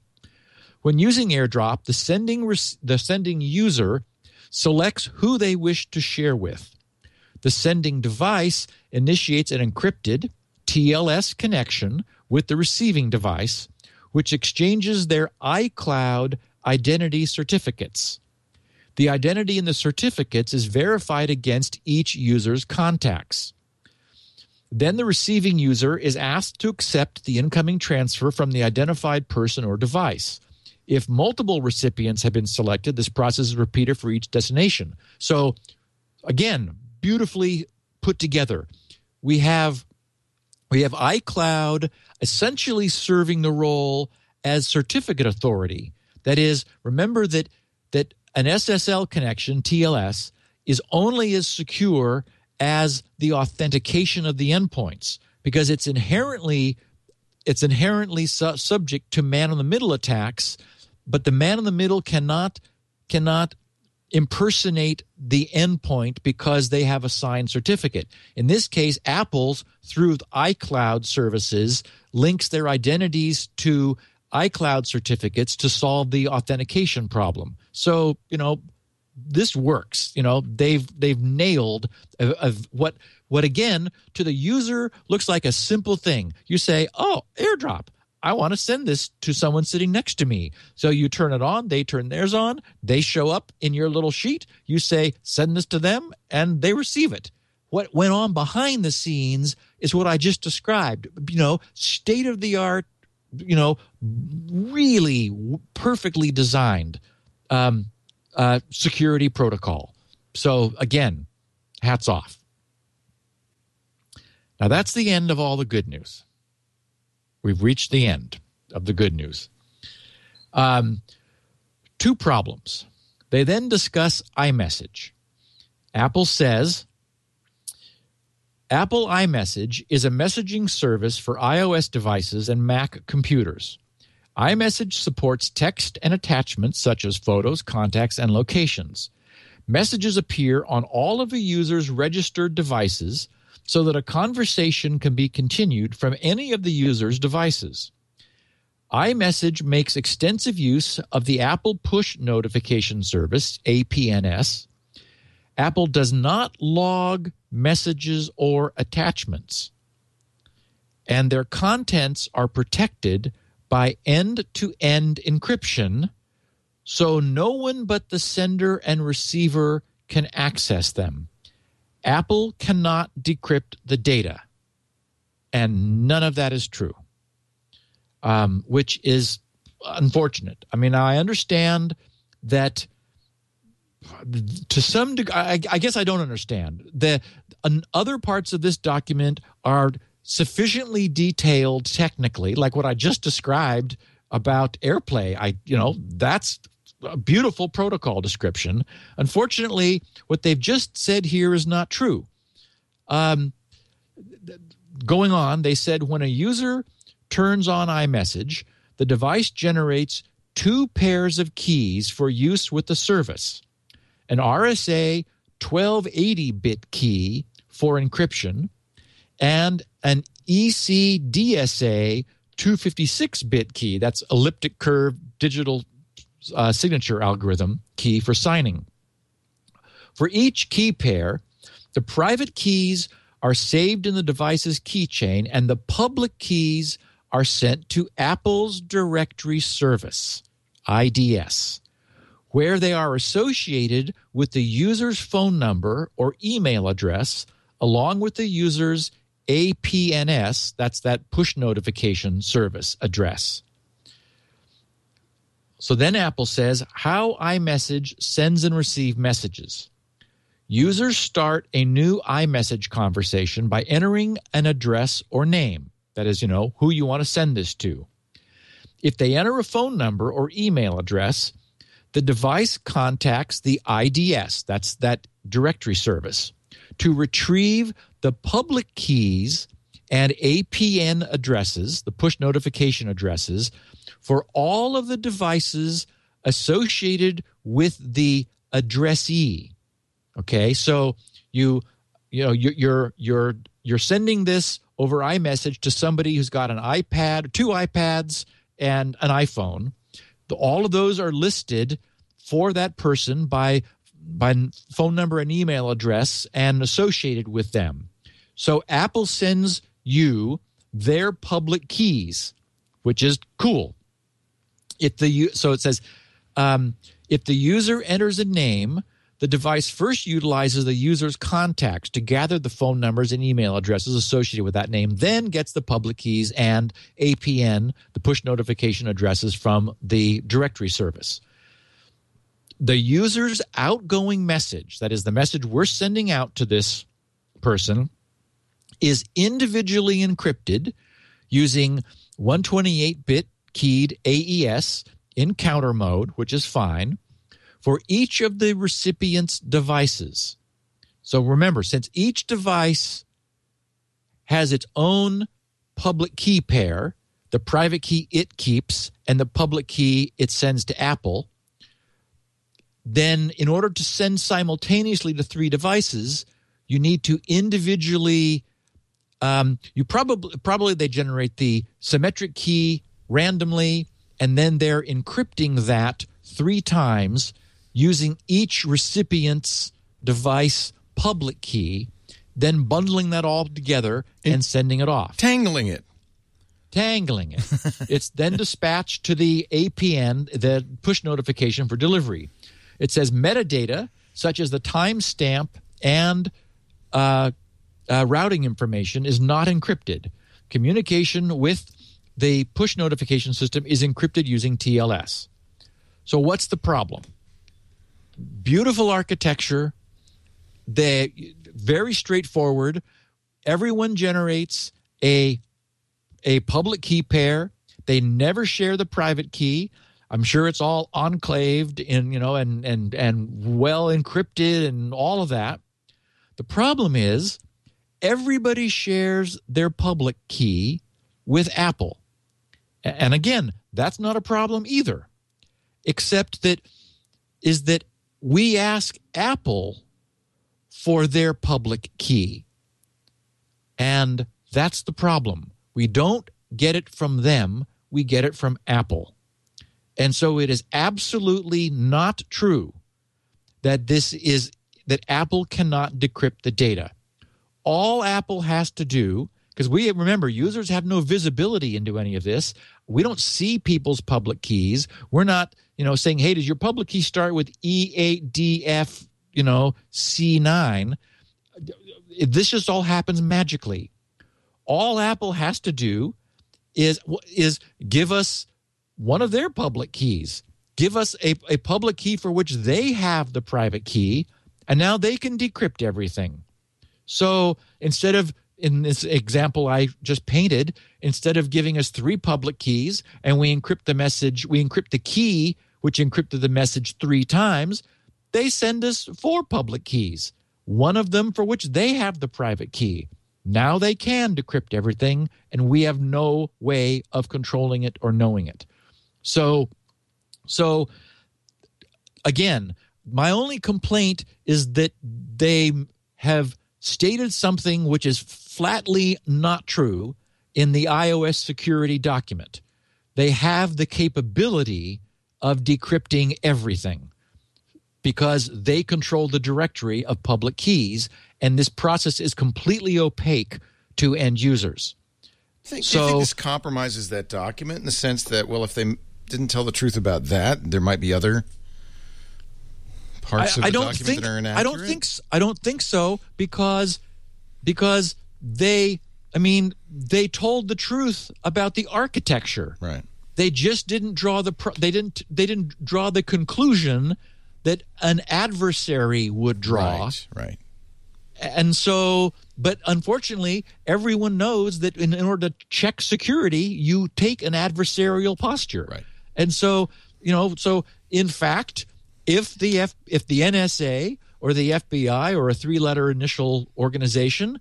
When using AirDrop, the sending the sending user selects who they wish to share with. The sending device initiates an encrypted TLS connection with the receiving device, which exchanges their iCloud identity certificates. The identity in the certificates is verified against each user's contacts. Then the receiving user is asked to accept the incoming transfer from the identified person or device. If multiple recipients have been selected, this process is repeated for each destination. So, again, beautifully put together. We have we have iCloud essentially serving the role as certificate authority. That is, remember that that an SSL connection, TLS, is only as secure as the authentication of the endpoints because it's inherently it's inherently su- subject to man in the middle attacks but the man in the middle cannot cannot impersonate the endpoint because they have a signed certificate. In this case, Apple's through iCloud services links their identities to iCloud certificates to solve the authentication problem. So, you know, this works. You know, they've they've nailed a, a, what what again to the user looks like a simple thing. You say, "Oh, AirDrop. I want to send this to someone sitting next to me. So you turn it on, they turn theirs on, they show up in your little sheet. You say, send this to them, and they receive it. What went on behind the scenes is what I just described. You know, state of the art, you know, really perfectly designed um, uh, security protocol. So again, hats off. Now that's the end of all the good news. We've reached the end of the good news. Um, two problems. They then discuss iMessage. Apple says Apple iMessage is a messaging service for iOS devices and Mac computers. iMessage supports text and attachments such as photos, contacts, and locations. Messages appear on all of a user's registered devices so that a conversation can be continued from any of the user's devices. iMessage makes extensive use of the Apple Push Notification Service, APNS. Apple does not log messages or attachments, and their contents are protected by end to end encryption, so no one but the sender and receiver can access them. Apple cannot decrypt the data, and none of that is true, um, which is unfortunate. I mean, I understand that to some degree, I, I, guess I don't understand. The other parts of this document are sufficiently detailed technically, like what I just described about AirPlay. I, you know, that's a beautiful protocol description. Unfortunately, what they've just said here is not true. Um, going on, they said when a user turns on iMessage, the device generates two pairs of keys for use with the service an RSA 1280 bit key for encryption and an ECDSA 256 bit key that's elliptic curve digital uh, signature algorithm key for signing. For each key pair, the private keys are saved in the device's keychain and the public keys are sent to Apple's directory service, IDS, where they are associated with the user's phone number or email address along with the user's APNS, that's that push notification service address. So then Apple says how iMessage sends and receives messages. Users start a new iMessage conversation by entering an address or name. That is, you know, who you want to send this to. If they enter a phone number or email address, the device contacts the IDS, that's that directory service, to retrieve the public keys and APN addresses, the push notification addresses for all of the devices associated with the addressee. Okay, so you you know you're you're you're sending this over iMessage to somebody who's got an iPad, two iPads, and an iPhone. All of those are listed for that person by by phone number and email address and associated with them. So Apple sends you their public keys, which is cool if the so it says um, if the user enters a name the device first utilizes the user's contacts to gather the phone numbers and email addresses associated with that name, then gets the public keys and APN, the push notification addresses from the directory service. The user's outgoing message, that is the message we're sending out to this person, is individually encrypted using 128 bit keyed AES in counter mode, which is fine, for each of the recipient's devices. So remember, since each device has its own public key pair, the private key it keeps and the public key it sends to Apple, then in order to send simultaneously to three devices, you need to individually um, you probably probably they generate the symmetric key randomly and then they're encrypting that three times using each recipient's device public key then bundling that all together and sending it off Tangling it. tangling it. it's then dispatched to the APN, the push notification for delivery. It says metadata such as the timestamp and uh, uh, routing information is not encrypted. Communication with the push notification system is encrypted using TLS. So, what's the problem? Beautiful architecture. They very straightforward. Everyone generates a a public key pair. They never share the private key. I'm sure it's all enclaved in, you know, and and and well encrypted and all of that. The problem is everybody shares their public key with Apple. And again, that's not a problem either. Except that is that we ask Apple for their public key. And that's the problem. We don't get it from them, we get it from Apple. And so it is absolutely not true that this is that Apple cannot decrypt the data. All Apple has to do because we remember users have no visibility into any of this. We don't see people's public keys. We're not, you know, saying, "Hey, does your public key start with E8DF, you know, C9?" This just all happens magically all Apple has to do is is give us one of their public keys. Give us a, a public key for which they have the private key, and now they can decrypt everything. So instead of in this example I just painted, instead of giving us three public keys and we encrypt the message, we encrypt the key which encrypted the message three times, they send us four public keys, one of them for which they have the private key. Now they can decrypt everything, and we have no way of controlling it or knowing it. So, so again, my only complaint is that they have stated something which is flatly not true in the iOS security document. They have the capability of decrypting everything because they control the directory of public keys, and this process is completely opaque to end users. Think, do you So- think this compromises that document in the sense that, well, if they didn't tell the truth about that, there might be other parts of I, the I don't document think that are inaccurate? I don't think I don't think so because because they I mean they told the truth about the architecture. Right. They just didn't draw the pro- they didn't they didn't draw the conclusion that an adversary would draw. Right. Right. And so, but unfortunately, everyone knows that in, in order to check security, you take an adversarial posture. Right. And so, you know, so in fact, if the F, if the NSA or the FBI or a three-letter initial organization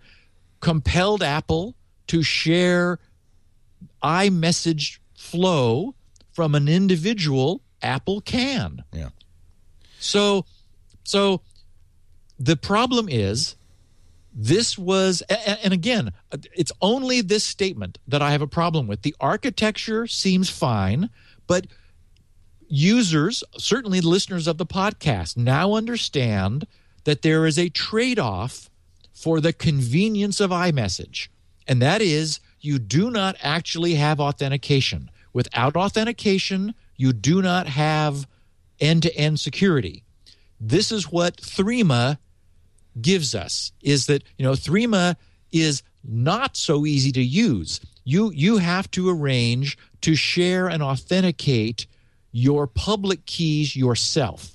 compelled Apple to share iMessage flow from an individual, Apple can. Yeah. So, so the problem is this was, and again, it's only this statement that I have a problem with. The architecture seems fine, but users, certainly listeners of the podcast, now understand that there is a trade off for the convenience of iMessage, and that is you do not actually have authentication. Without authentication, you do not have end to end security. This is what Threema gives us is that you know Threema is not so easy to use. You you have to arrange to share and authenticate your public keys yourself.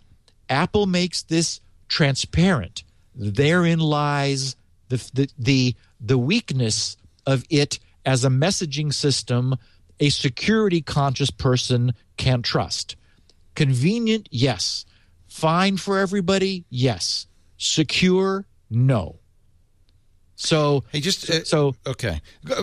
Apple makes this transparent. Therein lies the the the, the weakness of it as a messaging system a security conscious person can trust. Convenient, yes. Fine for everybody, yes. Secure, no. So Hey, just uh, so okay.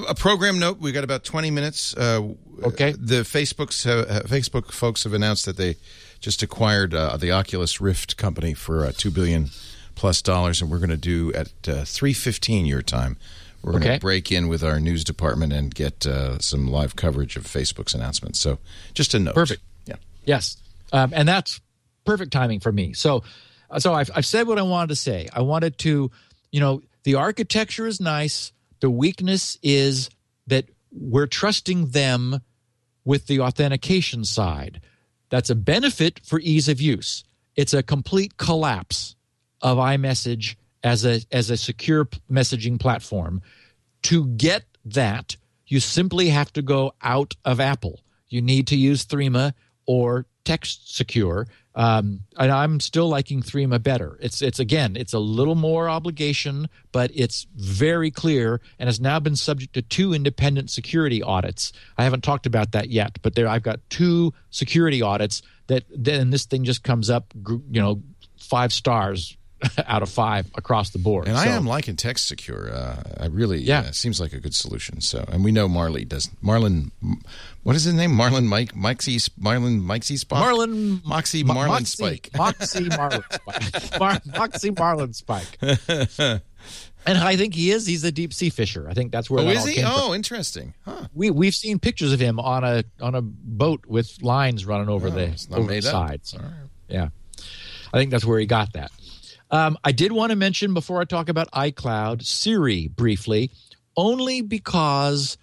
A program note. We got about twenty minutes. Uh, Okay. The Facebook's uh, Facebook folks have announced that they just acquired uh, the Oculus Rift company for uh, two billion plus dollars, and we're going to do at uh, three fifteen your time. We're going to Okay. break in with our news department and get uh, some live coverage of Facebook's announcement. So, just a note. Perfect. Yeah. Yes, um, and that's perfect timing for me. So, uh, so I've, I've said what I wanted to say. I wanted to, you know, the architecture is nice. The weakness is that we're trusting them with the authentication side. That's a benefit for ease of use. It's a complete collapse of iMessage as a as a secure messaging platform. To get that, you simply have to go out of Apple. You need to use Threema or Text Secure. Um, and I'm still liking Threema better. It's it's again, it's a little more obligation, but it's very clear and has now been subject to two independent security audits. I haven't talked about that yet, but there I've got two security audits that then this thing just comes up, you know, five stars out of five across the board. And I am liking Text Secure. Uh, I really, Yeah. it seems like a good solution. So, and we know Marley does. Marlon, what is his name? Marlon Mike, Mikesy, Marlon Mikesy Spike. Marlin Moxie Mo- Marlin Moxie- Spike. Moxie Marlinspike. Mar- Moxie Marlinspike. and I think he is. He's a deep sea fisher. I think that's where Oh, is he? came from. Oh, interesting. Huh. We we've seen pictures of him on a on a boat with lines running over Oh, the, over the made up. sides. All right. Yeah, I think that's where he got that. Um, I did want to mention before I talk about iCloud Siri briefly, only because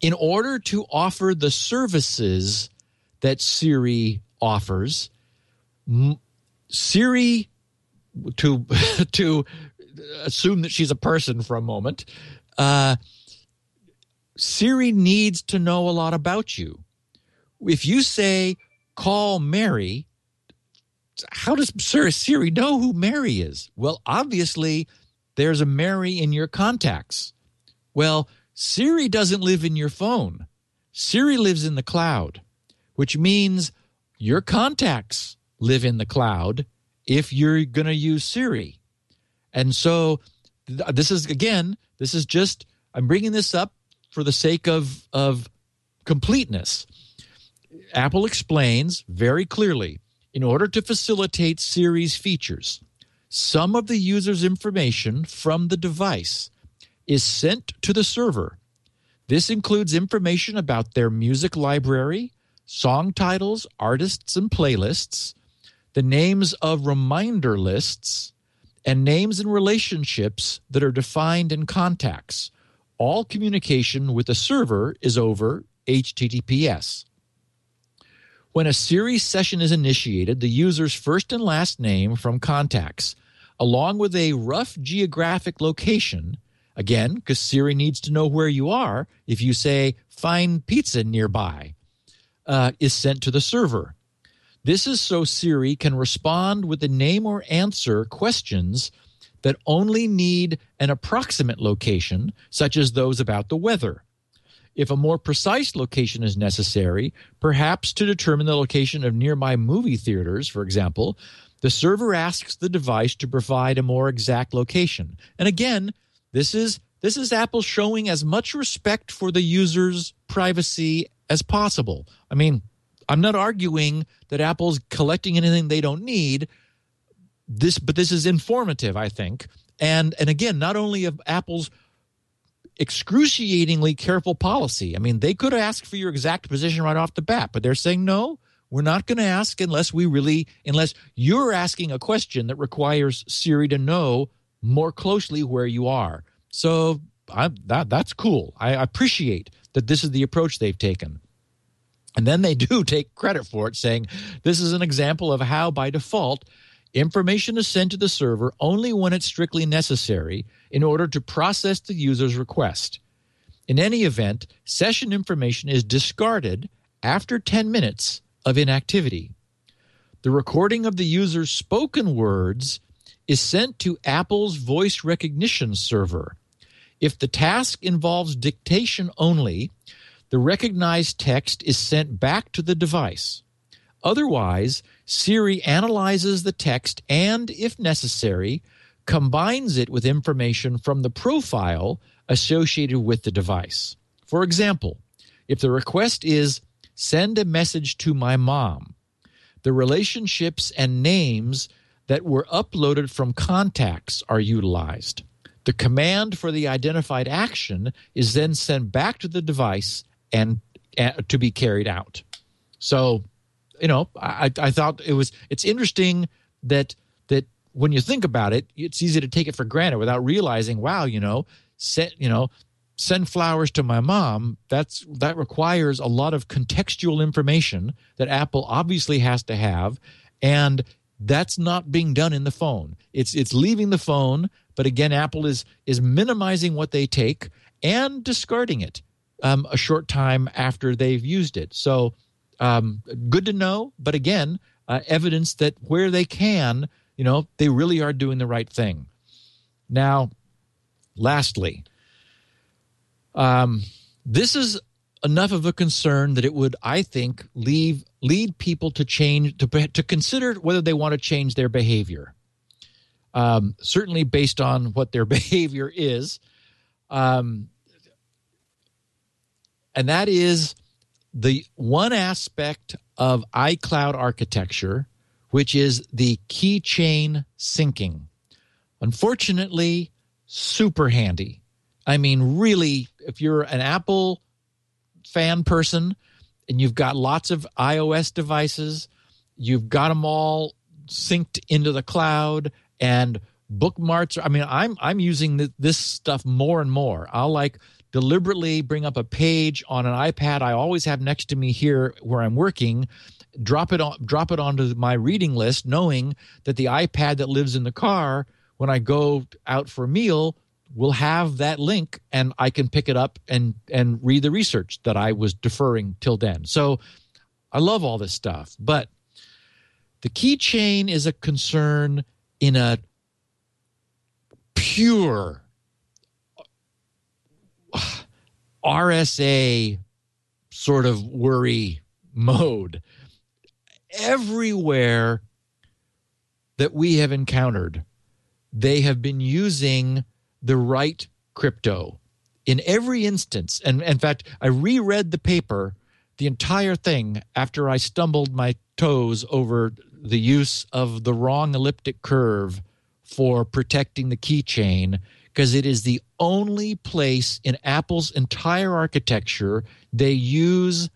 in order to offer the services that Siri offers, m- Siri to to assume that she's a person for a moment, uh, Siri needs to know a lot about you. If you say call Mary, how does Sir Siri know who Mary is? Well, obviously, there's a Mary in your contacts. Well, Siri doesn't live in your phone. Siri lives in the cloud, which means your contacts live in the cloud if you're going to use Siri. And so this is again, this is just I'm bringing this up for the sake of of completeness. Apple explains very clearly in order to facilitate Siri's features, some of the user's information from the device is sent to the server. This includes information about their music library, song titles, artists, and playlists, the names of reminder lists, and names and relationships that are defined in contacts. All communication with the server is over HTTPS. When a Siri session is initiated, the user's first and last name from contacts, along with a rough geographic location, again, because Siri needs to know where you are, if you say, find pizza nearby, uh, is sent to the server. This is so Siri can respond with the name or answer questions that only need an approximate location, such as those about the weather. If a more precise location is necessary, perhaps to determine the location of nearby movie theaters, for example, the server asks the device to provide a more exact location. And again, this is this is Apple showing as much respect for the user's privacy as possible. I mean, I'm not arguing that Apple's collecting anything they don't need. This but this is informative, I think. And and again, not only of Apple's excruciatingly careful policy. I mean, they could ask for your exact position right off the bat, but they're saying no, we're not going to ask unless we really unless you're asking a question that requires Siri to know more closely where you are. So I, that that's cool. I appreciate that this is the approach they've taken. And then they do take credit for it, saying this is an example of how, by default, information is sent to the server only when it's strictly necessary in order to process the user's request. In any event, session information is discarded after 10 minutes of inactivity. The recording of the user's spoken words is sent to Apple's voice recognition server. If the task involves dictation only, the recognized text is sent back to the device. Otherwise, Siri analyzes the text and, if necessary, combines it with information from the profile associated with the device. For example, if the request is send a message to my mom, the relationships and names that were uploaded from contacts are utilized. The command for the identified action is then sent back to the device and uh, to be carried out. So, you know, I, I thought it was it's interesting that that when you think about it, it's easy to take it for granted without realizing, wow, you know, set, you know, send flowers to my mom. That's that requires a lot of contextual information that Apple obviously has to have, and that's not being done in the phone. It's it's leaving the phone, but again, Apple is is minimizing what they take and discarding it um, a short time after they've used it. So um, good to know, but again, uh, evidence that where they can, you know, they really are doing the right thing. Now, lastly, um, this is enough of a concern that it would, I think, leave lead people to change to to consider whether they want to change their behavior. Um, certainly, based on what their behavior is, um, and that is the one aspect of iCloud architecture, which is the keychain syncing. Unfortunately, super handy. I mean, really, if you're an Apple fan person and you've got lots of iOS devices, you've got them all synced into the cloud and bookmarks. I mean, I'm I'm using this stuff more and more. I'll like deliberately bring up a page on an iPad I always have next to me here where I'm working, drop it on drop it onto my reading list, knowing that the iPad that lives in the car when I go out for a meal will have that link and I can pick it up and and read the research that I was deferring till then. So I love all this stuff, but the keychain is a concern in a pure RSA sort of worry mode. Everywhere that we have encountered, they have been using the right crypto in every instance. And in fact, I reread the paper, the entire thing, after I stumbled my toes over the use of the wrong elliptic curve for protecting the keychain because it is the only place in Apple's entire architecture they use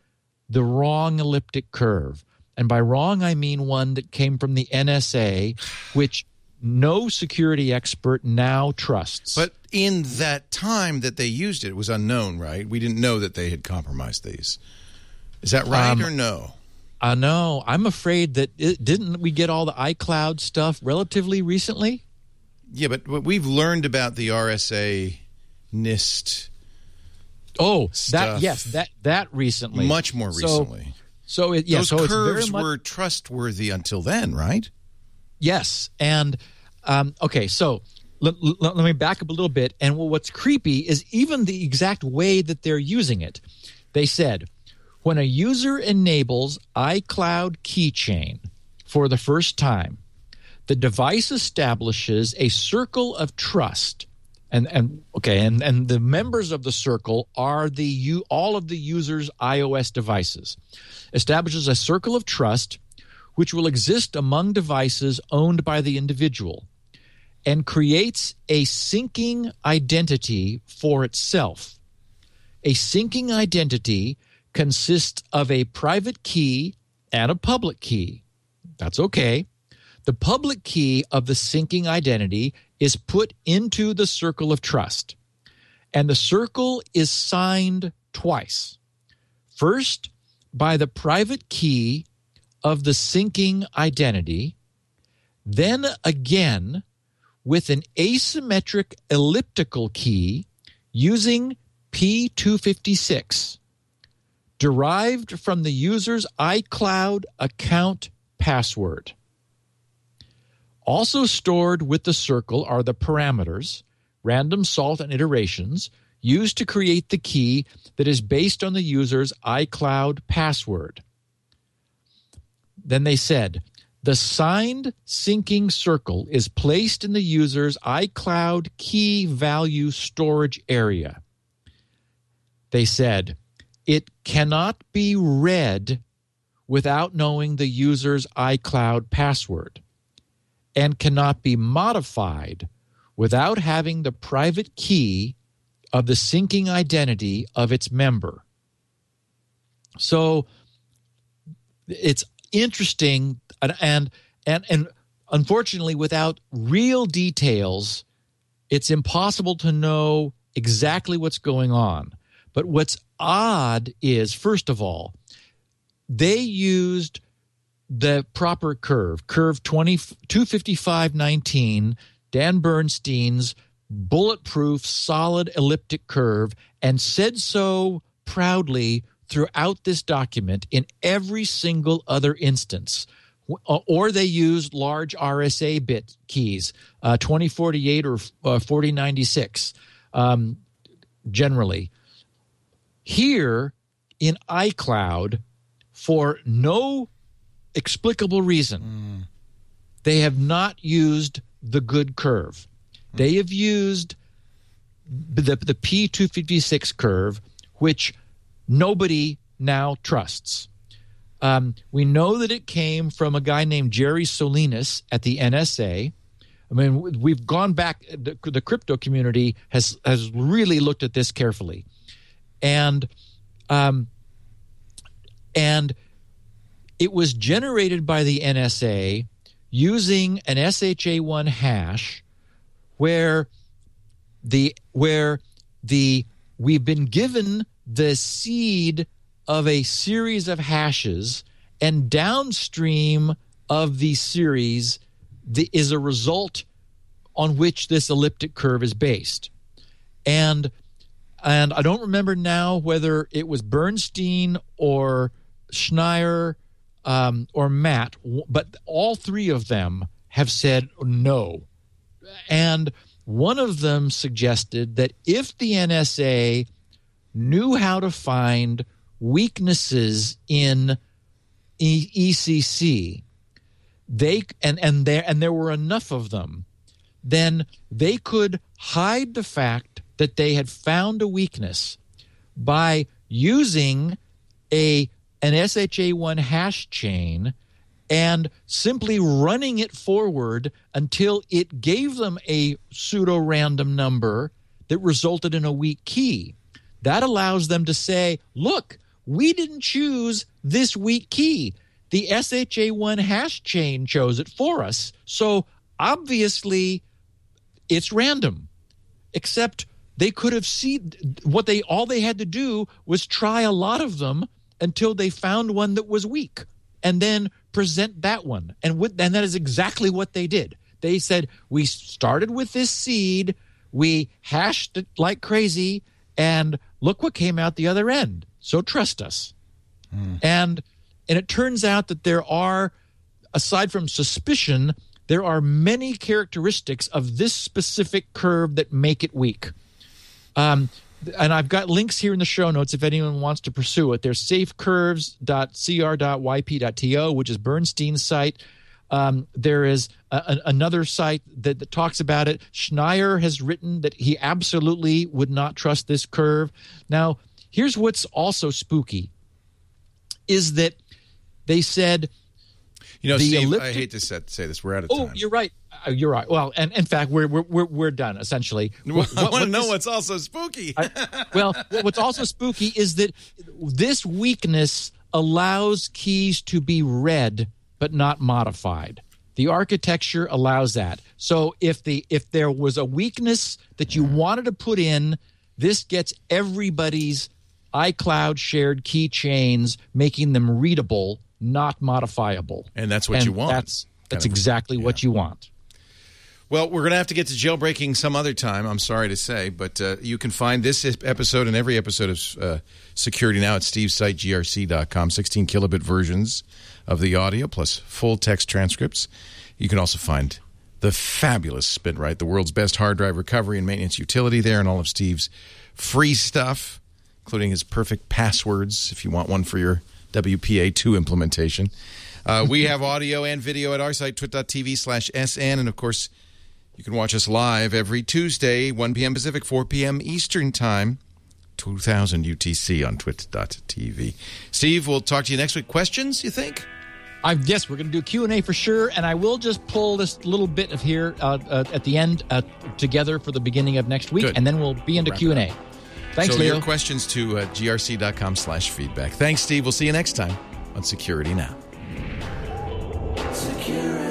the wrong elliptic curve. And by wrong, I mean one that came from the NSA, which no security expert now trusts. But in that time that they used it, it was unknown, right? We didn't know that they had compromised these. Is that right um, or no? I know. I'm afraid that it, didn't we get all the iCloud stuff relatively recently? Yeah, but, but we've learned about the RSA NIST. Oh, that yes, that that recently, much more recently. So, so it, yeah, those so curves much, were trustworthy until then, right? Yes, and um, okay, so let, let, let me back up a little bit. And what's creepy is even the exact way that they're using it. They said when a user enables iCloud Keychain for the first time, the device establishes a circle of trust. And and okay and and the members of the circle are the you all of the users ios devices. Establishes a circle of trust which will exist among devices owned by the individual and creates a syncing identity for itself. A syncing identity consists of a private key and a public key. That's okay the public key of the syncing identity is put into the circle of trust, and the circle is signed twice. First, by the private key of the syncing identity, then again with an asymmetric elliptical key using P256, derived from the user's iCloud account password. Also stored with the circle are the parameters random salt and iterations used to create the key that is based on the user's iCloud password. Then they said the signed syncing circle is placed in the user's iCloud key value storage area. They said it cannot be read without knowing the user's iCloud password and cannot be modified without having the private key of the syncing identity of its member. So it's interesting and and and, and unfortunately without real details it's impossible to know exactly what's going on. But what's odd is first of all they used the proper curve, curve 20, 25519, Dan Bernstein's bulletproof, solid elliptic curve, and said so proudly throughout this document in every single other instance. Or they used large RSA bit keys, uh, 2048 or uh, 4096, um, generally. Here in iCloud, for no explicable reason, mm. they have not used the good curve. Mm. They have used the, the P256 curve, which nobody now trusts. Um, we know that it came from a guy named Jerry Solinas at the NSA. I mean, we've gone back. The, the crypto community has has really looked at this carefully, and um, and it was generated by the NSA using an SHA1 hash where the where the we've been given the seed of a series of hashes and downstream of the series the, is a result on which this elliptic curve is based. And and I don't remember now whether it was Bernstein or Schneier um, or Matt, but all three of them have said no. And one of them suggested that if the NSA knew how to find weaknesses in e- ECC, they and and there and there were enough of them, then they could hide the fact that they had found a weakness by using a an SHA1 hash chain and simply running it forward until it gave them a pseudo random number that resulted in a weak key. That allows them to say, look, we didn't choose this weak key. The SHA1 hash chain chose it for us. So obviously it's random. Except they could have seen what they all they had to do was try a lot of them until they found one that was weak and then present that one. And, with, and that is exactly what they did. They said, We started with this seed, we hashed it like crazy, and look what came out the other end. So trust us. Mm. And and it turns out that there are, aside from suspicion, there are many characteristics of this specific curve that make it weak. Um, and I've got links here in the show notes if anyone wants to pursue it. There's safecurves.cr.yp.to, which is Bernstein's site. Um, there is a, another site that, that, talks about it. Schneier has written that he absolutely would not trust this curve. Now, here's what's also spooky is that they said you know, Steve, elliptic, I hate to set, say this. We're out of oh, time. you're right. Uh, you're right. Well, and in fact, we're we're we're, done essentially. What, I want to know what's also spooky. I, well, what's also spooky is that this weakness allows keys to be read but not modified. The architecture allows that. So if the if there was a weakness that you wanted to put in, this gets everybody's iCloud shared keychains, making them readable not modifiable. And that's what and you want. That's that's exactly yeah. what you want. Well, we're going to have to get to jailbreaking some other time. I'm sorry to say, but uh, you can find this episode and every episode of uh, Security Now at Steve's site, grc.com. 16 kilobit versions of the audio plus full text transcripts. You can also find the fabulous SpinRite, the world's best hard drive recovery and maintenance utility there, and all of Steve's free stuff, including his perfect passwords if you want one for your WPA2 implementation. Uh, we have audio and video at our site, twit.tv slash SN. And of course, you can watch us live every Tuesday, 1 p.m. Pacific, 4 p.m. Eastern Time, 2000 UTC on twit.tv. Steve, we'll talk to you next week. Questions, you think? I yes, we're going to do Q and A for sure, and I will just pull this little bit of here uh, uh, at the end uh, together for the beginning of next week, Good. and then we'll be into Q and A. Thanks, so Leo. your questions to uh, grc.com slash feedback. Thanks, Steve. We'll see you next time on Security Now. Security.